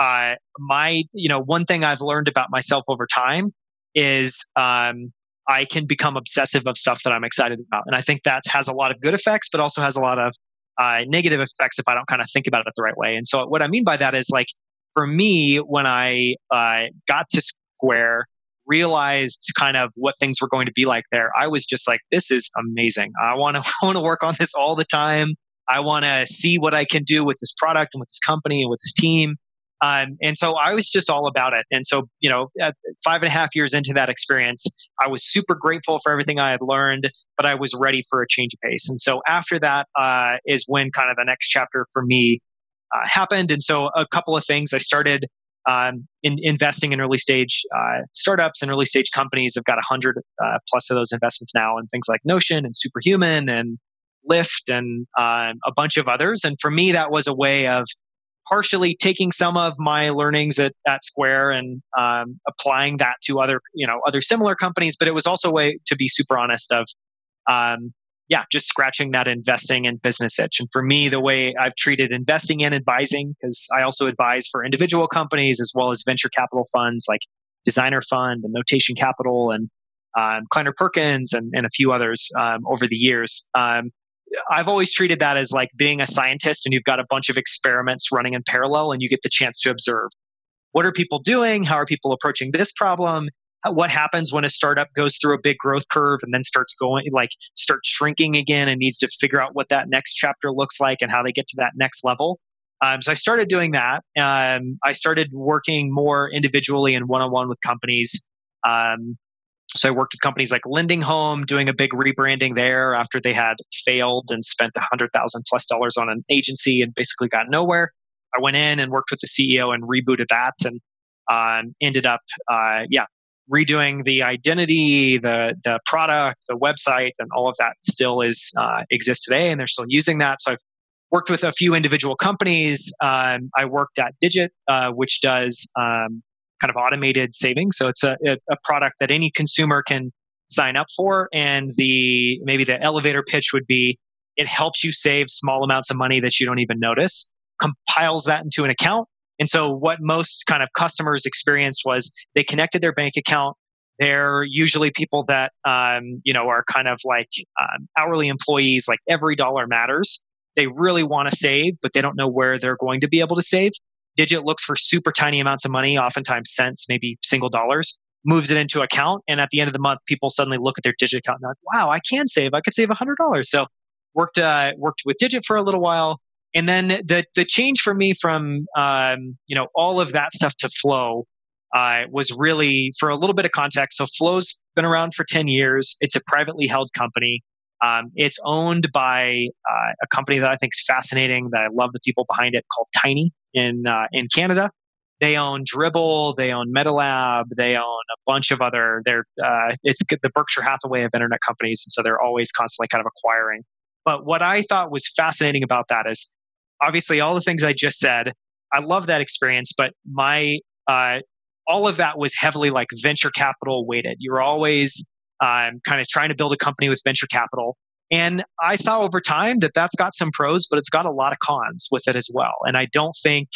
uh, my, you know, one thing I've learned about myself over time is, um, I can become obsessive of stuff that I'm excited about. And I think that has a lot of good effects, but also has a lot of uh, negative effects if I don't kind of think about it the right way. And so what I mean by that is like, for me, when I uh, got to Square, realized kind of what things were going to be like there, I was just like, this is amazing. I want to want to work on this all the time. I want to see what I can do with this product and with this company and with this team. Um, and so I was just all about it. And so, you know, five and a half years into that experience, I was super grateful for everything I had learned, but I was ready for a change of pace. And so after that uh, is when kind of the next chapter for me uh, happened. And so a couple of things I started um, in investing in early stage uh, startups and early stage companies. I've got a hundred uh, plus of those investments now in things like Notion and Superhuman and Lyft and um, a bunch of others. And for me, that was a way of partially taking some of my learnings at, at Square and um, applying that to other, you know, other similar companies. But it was also a way to be super honest of, um, yeah, just scratching that investing and business itch. And for me, the way I've treated investing and advising, because I also advise for individual companies as well as venture capital funds like Designer Fund and Notation Capital and um, Kleiner Perkins and, and a few others um, over the years. Um, I've always treated that as like being a scientist and you've got a bunch of experiments running in parallel and you get the chance to observe. What are people doing? How are people approaching this problem? What happens when a startup goes through a big growth curve and then starts going like starts shrinking again and needs to figure out what that next chapter looks like and how they get to that next level? Um, so i started doing that. Um, i started working more individually and one-on-one with companies. Um, so i worked with companies like LendingHome doing a big rebranding there after they had failed and spent a hundred thousand plus dollars on an agency and basically got nowhere. I went in and worked with the ceo and rebooted that and um, ended up, uh, yeah, redoing the identity, the the product, the website, and all of that still is uh, exists today, and they're still using that. So I've worked with a few individual companies. Um, I worked at Digit, uh, which does um, kind of automated savings. So it's a, a product that any consumer can sign up for, and the maybe the elevator pitch would be it helps you save small amounts of money that you don't even notice, compiles that into an account, and so, what most kind of customers experienced was they connected their bank account. They're usually people that um, you know are kind of like um, hourly employees. Like every dollar matters. They really want to save, but they don't know where they're going to be able to save. Digit looks for super tiny amounts of money, oftentimes cents, maybe single dollars, moves it into account, and at the end of the month, people suddenly look at their Digit account and like, "Wow, I can save. I could save hundred dollars." So worked uh, worked with Digit for a little while and then the the change for me from um, you know all of that stuff to Flow uh, was really for a little bit of context. So Flow's been around for ten years. It's a privately held company. Um, it's owned by uh, a company that I think is fascinating. That I love the people behind it, called Tiny in uh, in Canada. They own Dribbble. they own MetaLab, they own a bunch of other. They're uh, it's the Berkshire Hathaway of internet companies, and so they're always constantly kind of acquiring. But what I thought was fascinating about that is obviously all the things I just said. I love that experience, but my uh, all of that was heavily like venture capital weighted. You're always um, kind of trying to build a company with venture capital. And I saw over time that that's got some pros, but it's got a lot of cons with it as well. And I don't think,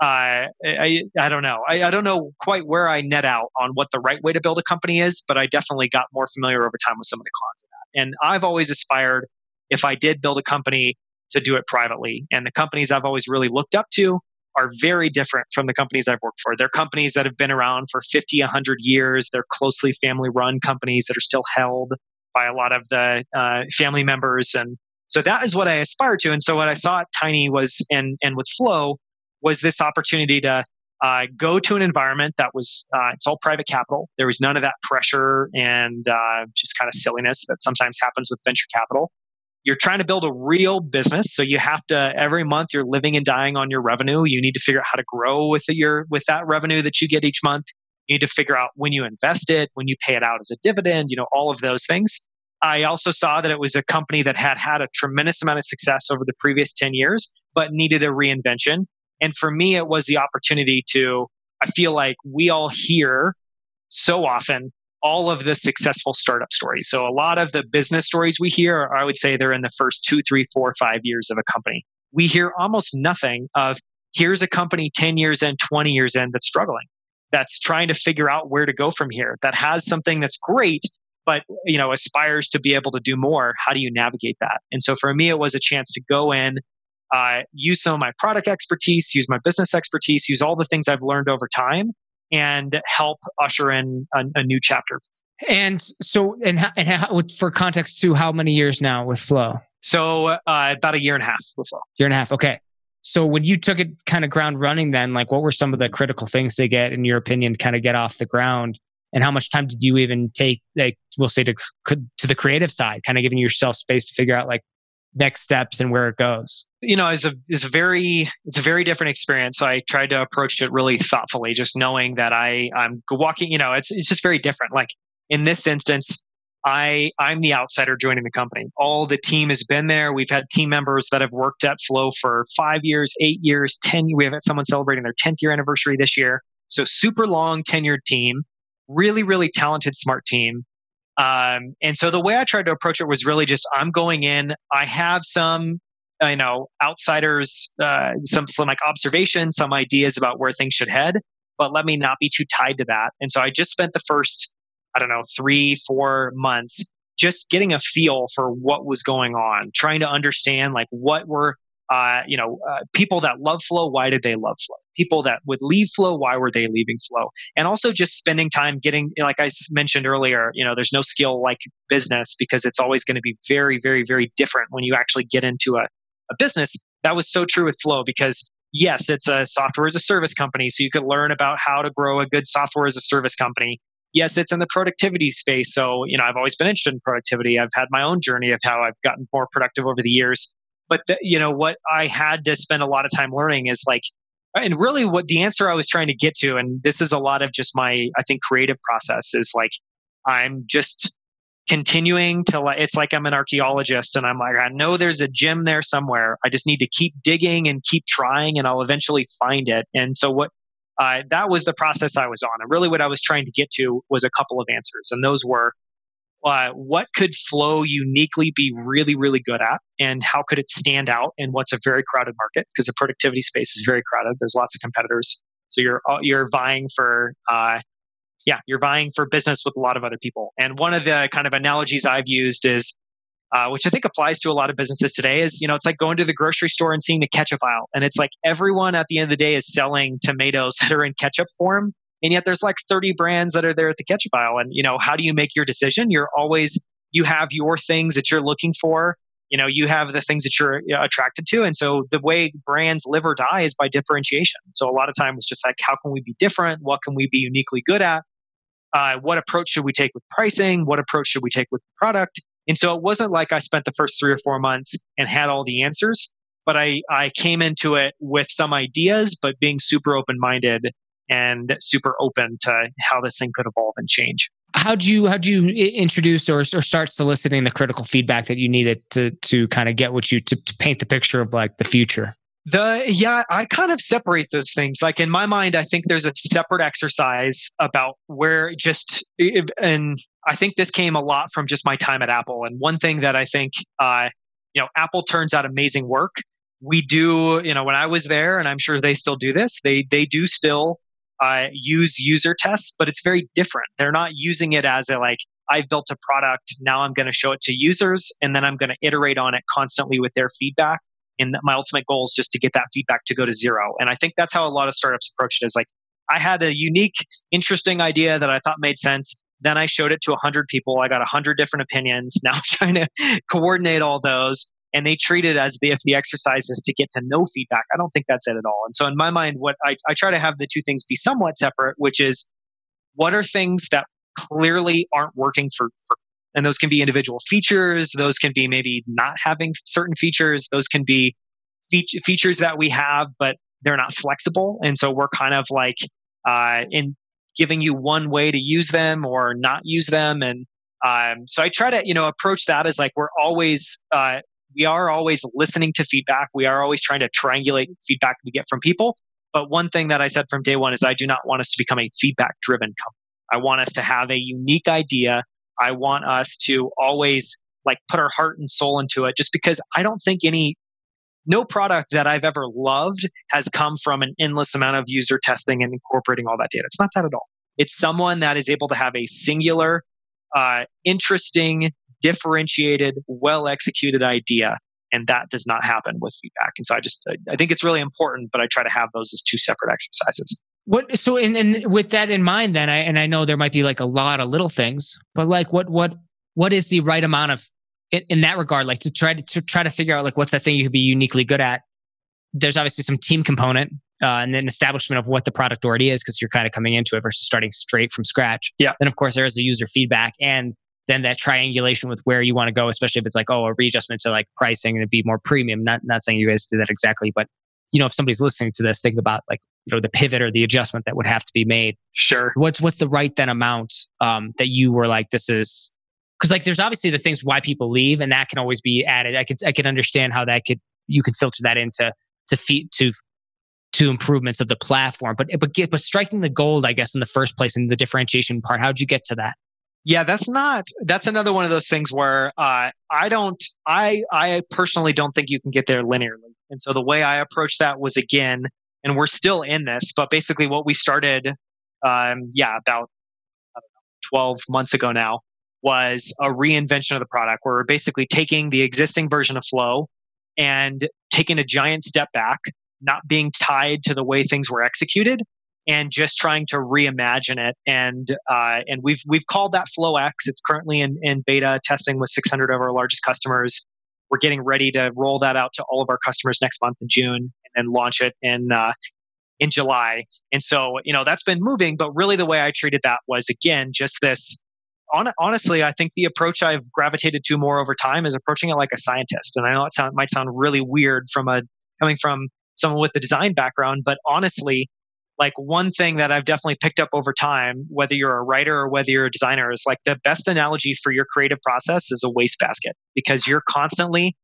uh, I, I don't know. I, I don't know quite where I net out on what the right way to build a company is, but I definitely got more familiar over time with some of the cons of that. And I've always aspired, if I did build a company, to do it privately. And the companies I've always really looked up to are very different from the companies I've worked for. They're companies that have been around for 50, 100 years. They're closely family run companies that are still held by a lot of the uh, family members. And so that is what I aspired to. And so what I saw at Tiny was, and, and with Flow, was this opportunity to uh, go to an environment that was uh, it's all private capital. There was none of that pressure and uh, just kind of silliness that sometimes happens with venture capital you're trying to build a real business so you have to every month you're living and dying on your revenue. You need to figure out how to grow with your with that revenue that you get each month. You need to figure out when you invest it when you pay it out as a dividend you know all of those things. I also saw that it was a company that had had a tremendous amount of success over the previous 10 years but needed a reinvention. And for me it was the opportunity to i feel like we all hear so often all of the successful startup stories. So a lot of the business stories we hear, I would say they're in the first two, three, four, five years of a company. We hear almost nothing of here's a company 10 years in, 20 years in that's struggling, that's trying to figure out where to go from here, that has something that's great, but you know, aspires to be able to do more. How do you navigate that? And so for me, it was a chance to go in, uh, use some of my product expertise, use my business expertise, use all the things I've learned over time and help usher in a, a new chapter. And so, and and how, for context to how many years now with Flow? So uh, about a year and a half with Flow. Year and a half. Okay. So when you took it kind of ground running, then like what were some of the critical things to get, in your opinion, kind of get off the ground? And how much time did you even take, like we'll say, to could to the creative side, kind of giving yourself space to figure out like next steps and where it goes? You know, it's a it's a very it's a very different experience. So I tried to approach it really thoughtfully, just knowing that I I'm walking. You know, it's it's just very different. Like in this instance, I I'm the outsider joining the company. All the team has been there. We've had team members that have worked at Flow for five years, eight years, ten. We have someone celebrating their tenth year anniversary this year. So super long tenured team, really really talented, smart team. Um, and so the way I tried to approach it was really just I'm going in. I have some, you know, outsiders, uh, some, some like observations, some ideas about where things should head, but let me not be too tied to that. And so I just spent the first, I don't know, three, four months just getting a feel for what was going on, trying to understand like what were uh, you know, uh, people that love flow, why did they love flow? People that would leave flow, why were they leaving flow? And also just spending time getting, you know, like I mentioned earlier, you know, there's no skill like business because it's always going to be very, very, very different when you actually get into a, a business. That was so true with flow because yes, it's a software as a service company. So you could learn about how to grow a good software as a service company. Yes, it's in the productivity space. So, you know, I've always been interested in productivity. I've had my own journey of how I've gotten more productive over the years but the, you know what i had to spend a lot of time learning is like and really what the answer i was trying to get to and this is a lot of just my i think creative process is like i'm just continuing to like it's like i'm an archaeologist and i'm like i know there's a gem there somewhere. I just need to keep digging and keep trying and i'll eventually find it. And so what uh, that was the process i was on. And really what i was trying to get to was a couple of answers and those were uh, what could Flow uniquely be really, really good at, and how could it stand out in what's a very crowded market? Because the productivity space is very crowded. There's lots of competitors, so you're uh, you're vying for, uh, yeah, you're vying for business with a lot of other people. And one of the kind of analogies I've used is, uh, which I think applies to a lot of businesses today, is you know it's like going to the grocery store and seeing the ketchup aisle, and it's like everyone at the end of the day is selling tomatoes that are in ketchup form and yet there's like 30 brands that are there at the ketchup aisle and you know how do you make your decision? You're always you have your things that you're looking for you know you have the things that you're attracted to and so the way brands live or die is by differentiation. So a lot of times it's just like how can we be different? What can we be uniquely good at? Uh, what approach should we take with pricing? What approach should we take with product? And so it wasn't like i spent the first three or four months and had all the answers but i i came into it with some ideas but being super open minded and super open to how this thing could evolve and change. How'd you how'd you introduce or, or start soliciting the critical feedback that you needed to to kind of get what you to, to paint the picture of like the future? The yeah, I kind of separate those things. Like in my mind, I think there's a separate exercise about where just and I think this came a lot from just my time at Apple. And one thing that I think uh, you know, Apple turns out amazing work. We do, you know, when I was there, and I'm sure they still do this, they they do still uh, use user tests, but it's very different. They're not using it as a like, I've built a product, now I'm going to show it to users, and then I'm going to iterate on it constantly with their feedback. And my ultimate goal is just to get that feedback to go to zero. And I think that's how a lot of startups approach it is like, I had a unique, interesting idea that I thought made sense. Then I showed it to 100 people. I got 100 different opinions. Now I'm trying to coordinate all those. And they treat it as if the exercise is to get to no feedback. I don't think that's it at all. And so, in my mind, what I, I try to have the two things be somewhat separate, which is what are things that clearly aren't working for, for and those can be individual features those can be maybe not having certain features those can be fe- features that we have but they're not flexible and so we're kind of like uh, in giving you one way to use them or not use them. And um, so I try to, you know, approach that as like we're always, uh, we are always listening to feedback. We are always trying to triangulate feedback we get from people. But one thing that I said from day one is I do not want us to become a feedback driven company. I want us to have a unique idea. I want us to always like put our heart and soul into it just because I don't think any no product that I've ever loved has come from an endless amount of user testing and incorporating all that data. It's not that at all. It's someone that is able to have a singular, uh, interesting, differentiated, well executed idea. And that does not happen with feedback. And so I just, I think it's really important, but I try to have those as two separate exercises. What so and, and with that in mind, then I and I know there might be like a lot of little things, but like what what what is the right amount of in, in that regard, like to try to, to try to figure out like what's the thing you could be uniquely good at. There's obviously some team component uh, and then establishment of what the product already is because you're kind of coming into it versus starting straight from scratch. Yeah. Then of course there is the user feedback and then that triangulation with where you want to go, especially if it's like oh a readjustment to like pricing and it'd be more premium. Not not saying you guys do that exactly, but you know if somebody's listening to this, think about like you know the pivot or the adjustment that would have to be made. Sure. What's what's the right then amount um, that you were like this is because like there's obviously the things why people leave and that can always be added i could i could understand how that could you could filter that into to feed to to improvements of the platform but but get, but striking the gold i guess in the first place in the differentiation part how'd you get to that yeah that's not that's another one of those things where uh, i don't i i personally don't think you can get there linearly. And so the way i approached that was again and we're still in this but basically what we started um yeah about 12 months ago now was a reinvention of the product. Where we're basically taking the existing version of Flow and taking a giant step back, not being tied to the way things were executed, and just trying to reimagine it. And uh, and we've we've called that Flow X. It's currently in, in beta testing with 600 of our largest customers. We're getting ready to roll that out to all of our customers next month in June, and then launch it in uh, in July. And so you know that's been moving, but really the way I treated that was again just this on, honestly, I think the approach I've gravitated to more over time is approaching it like a scientist. And I know it sound, might sound really weird from a coming from someone with the design background, but honestly, like one thing that I've definitely picked up over time, whether you're a writer or whether you're a designer, is like the best analogy for your creative process is a wastebasket because you're constantly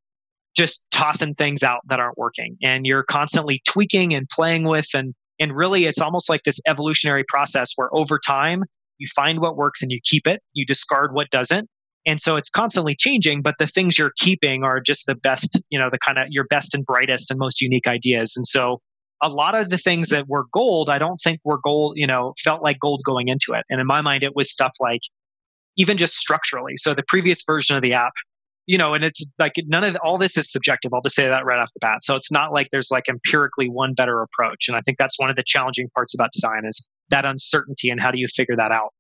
just tossing things out that aren't working and you're constantly tweaking and playing with and and really it's almost like this evolutionary process where over time you find what works and you keep it, you discard what doesn't. And so it's constantly changing, but the things you're keeping are just the best, you know, the kind of your best and brightest and most unique ideas. And so a lot of the things that were gold, I don't think were gold, you know, felt like gold going into it. And in my mind, it was stuff like even just structurally. So the previous version of the app, you know, and it's like none of all this is subjective. I'll just say that right off the bat. So it's not like there's like empirically one better approach. And I think that's one of the challenging parts about design is that uncertainty and how do you figure that out.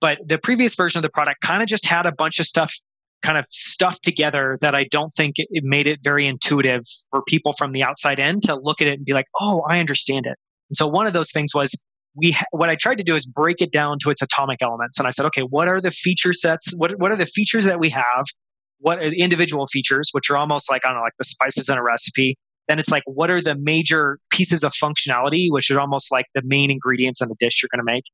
But the previous version of the product kind of just had a bunch of stuff kind of stuff together that I don't think it, made it very intuitive for people from the outside in to look at it and be like, oh, I understand it. And so one of those things was we what I tried to do is break it down to its atomic elements. And I said, okay, what are the feature sets? What what are the features that we have? What are the individual features, which are almost like I don't know, like the spices in a recipe. Then it's like, what are the major pieces of functionality, which are almost like the main ingredients in the dish you're going to make?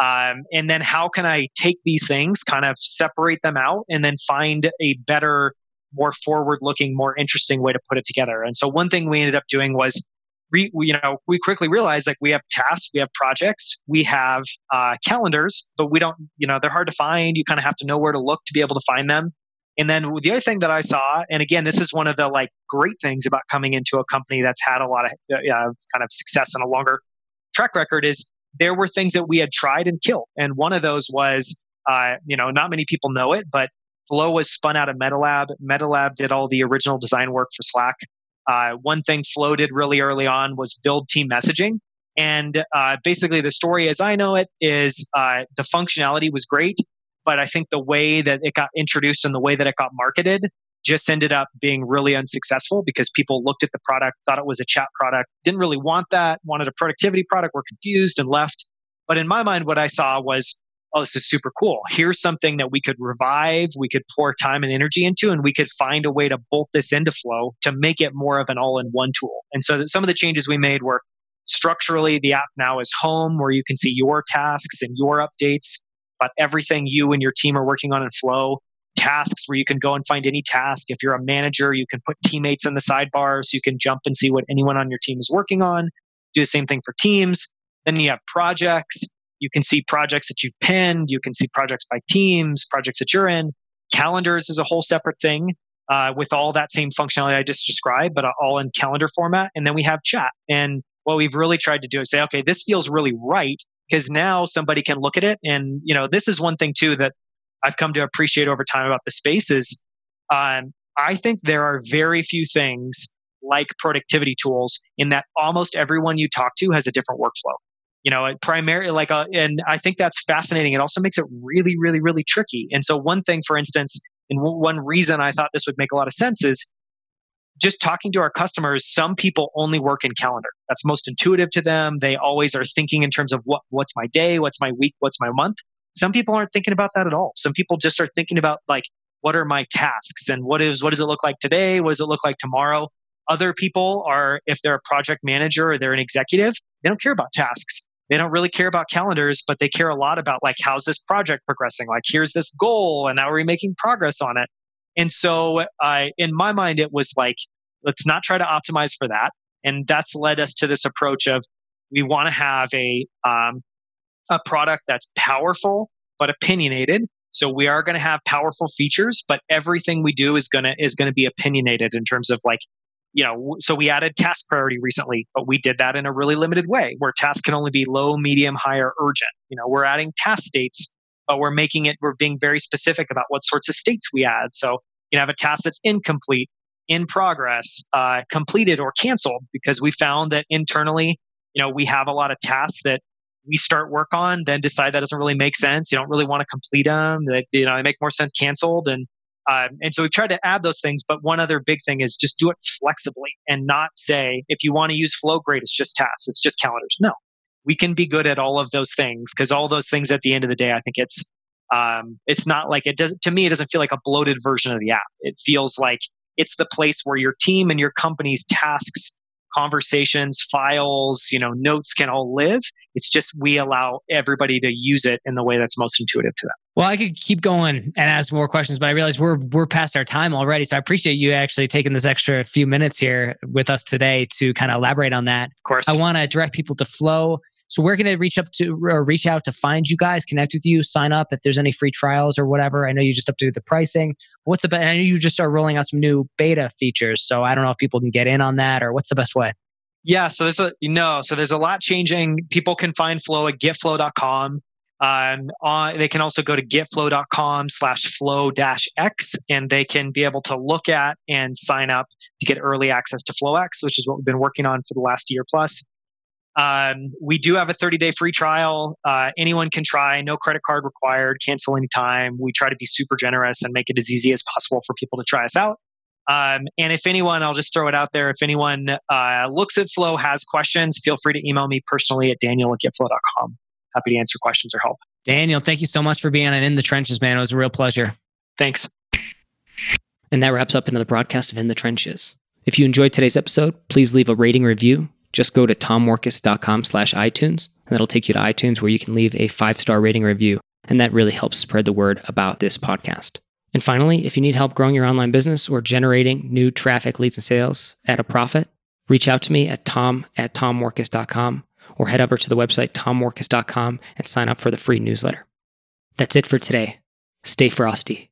Um, and then how can I take these things, kind of separate them out, and then find a better more forward looking, more interesting way to put it together. And so one thing we ended up doing was we, you know, we quickly realized like we have tasks, we have projects, we have uh, calendars, but we don't, you know, they're hard to find. You kind of have to know where to look to be able to find them. And then the other thing that I saw, and again, this is one of the like great things about coming into a company that's had a lot of uh, kind of success and a longer track record is there were things that we had tried and killed. And one of those was, uh, you know, not many people know it, but Flow was spun out of MetaLab. MetaLab did all the original design work for Slack. Uh, one thing Flow did really early on was build team messaging. And uh, basically, the story as I know it is uh, the functionality was great, but I think the way that it got introduced and the way that it got marketed just ended up being really unsuccessful because people looked at the product, thought it was a chat product, didn't really want that, wanted a productivity product, were confused and left. But in my mind, what I saw was, oh, this is super cool. Here's something that we could revive, we could pour time and energy into, and we could find a way to bolt this into Flow to make it more of an all in one tool. And so some of the changes we made were structurally, the app now is home where you can see your tasks and your updates about everything you and your team are working on in Flow tasks where you can go and find any task. If you're a manager, you can put teammates in the sidebar so you can jump and see what anyone on your team is working on. Do the same thing for teams. Then you have projects. You can see projects that you've pinned. You can see projects by teams, projects that you're in. Calendars is a whole separate thing uh, with all that same functionality I just described, but all in calendar format. And then we have chat. And what we've really tried to do is say, okay, this feels really right because now somebody can look at it. And, you know, this is one thing too that I've come to appreciate over time about the space is um, I think there are very few things like productivity tools in that almost everyone you talk to has a different workflow. You know, primarily like, a, uh, and I think that's fascinating. It also makes it really, really, really tricky. And so, one thing, for instance, and one reason I thought this would make a lot of sense is just talking to our customers. Some people only work in calendar. That's most intuitive to them. They always are thinking in terms of what, what's my day, what's my week, what's my month. Some people aren't thinking about that at all. Some people just are thinking about like, what are my tasks and what is what does it look like today? What does it look like tomorrow? Other people are, if they're a project manager or they're an executive, they don't care about tasks. They don't really care about calendars, but they care a lot about like how's this project progressing? Like here's this goal, and now we're making progress on it. And so, uh, in my mind, it was like let's not try to optimize for that. And that's led us to this approach of we want to have a um, a product that's powerful but opinionated. So we are going to have powerful features, but everything we do is going to is going to be opinionated in terms of like, you know, so we added task priority recently, but we did that in a really limited way where tasks can only be low, medium, high, or urgent. You know, we're adding task states, but we're making it, we're being very specific about what sorts of states we add. So you have a task that's incomplete, in progress, uh, completed, or canceled because we found that internally, you know, we have a lot of tasks that we start work on, then decide that doesn't really make sense. You don't really want to complete them. That you know, they make more sense canceled. And um, and so we tried to add those things. But one other big thing is just do it flexibly and not say if you want to use Flow, great, it's just tasks, it's just calendars. No, we can be good at all of those things because all those things at the end of the day, I think it's um, it's not like it doesn't to me. It doesn't feel like a bloated version of the app. It feels like it's the place where your team and your company's tasks conversations, files, you know, notes can all live. It's just we allow everybody to use it in the way that's most intuitive to them. Well, I could keep going and ask more questions, but I realize we're we're past our time already. So I appreciate you actually taking this extra few minutes here with us today to kind of elaborate on that. Of course. I want to direct people to Flow. So we're going to reach up to or reach out to find you guys, connect with you, sign up if there's any free trials or whatever. I know you just updated the pricing. What's the best? I know you just start rolling out some new beta features. So I don't know if people can get in on that or what's the best way. Yeah, so there's a you know, so there's a lot changing. People can find Flow at getflow.com. Um, on, they can also go to getflow.com slash flow dash X and they can be able to look at and sign up to get early access to FlowX, which is what we've been working on for the last year plus. Um, we do have a 30 day free trial. Uh, anyone can try, no credit card required, cancel anytime. We try to be super generous and make it as easy as possible for people to try us out. Um, and if anyone, I'll just throw it out there. If anyone uh, looks at Flow, has questions, feel free to email me personally at daniel at getflow.com. Happy to answer questions or help. Daniel, thank you so much for being on In the Trenches, man. It was a real pleasure. Thanks. And that wraps up another broadcast of In the Trenches. If you enjoyed today's episode, please leave a rating review. Just go to tommorkes.com slash iTunes, and that'll take you to iTunes where you can leave a five-star rating review. And that really helps spread the word about this podcast. And finally, if you need help growing your online business or generating new traffic, leads, and sales at a profit, reach out to me at tom at tommorkes.com or head over to the website tommorkes.com and sign up for the free newsletter. That's it for today. Stay frosty.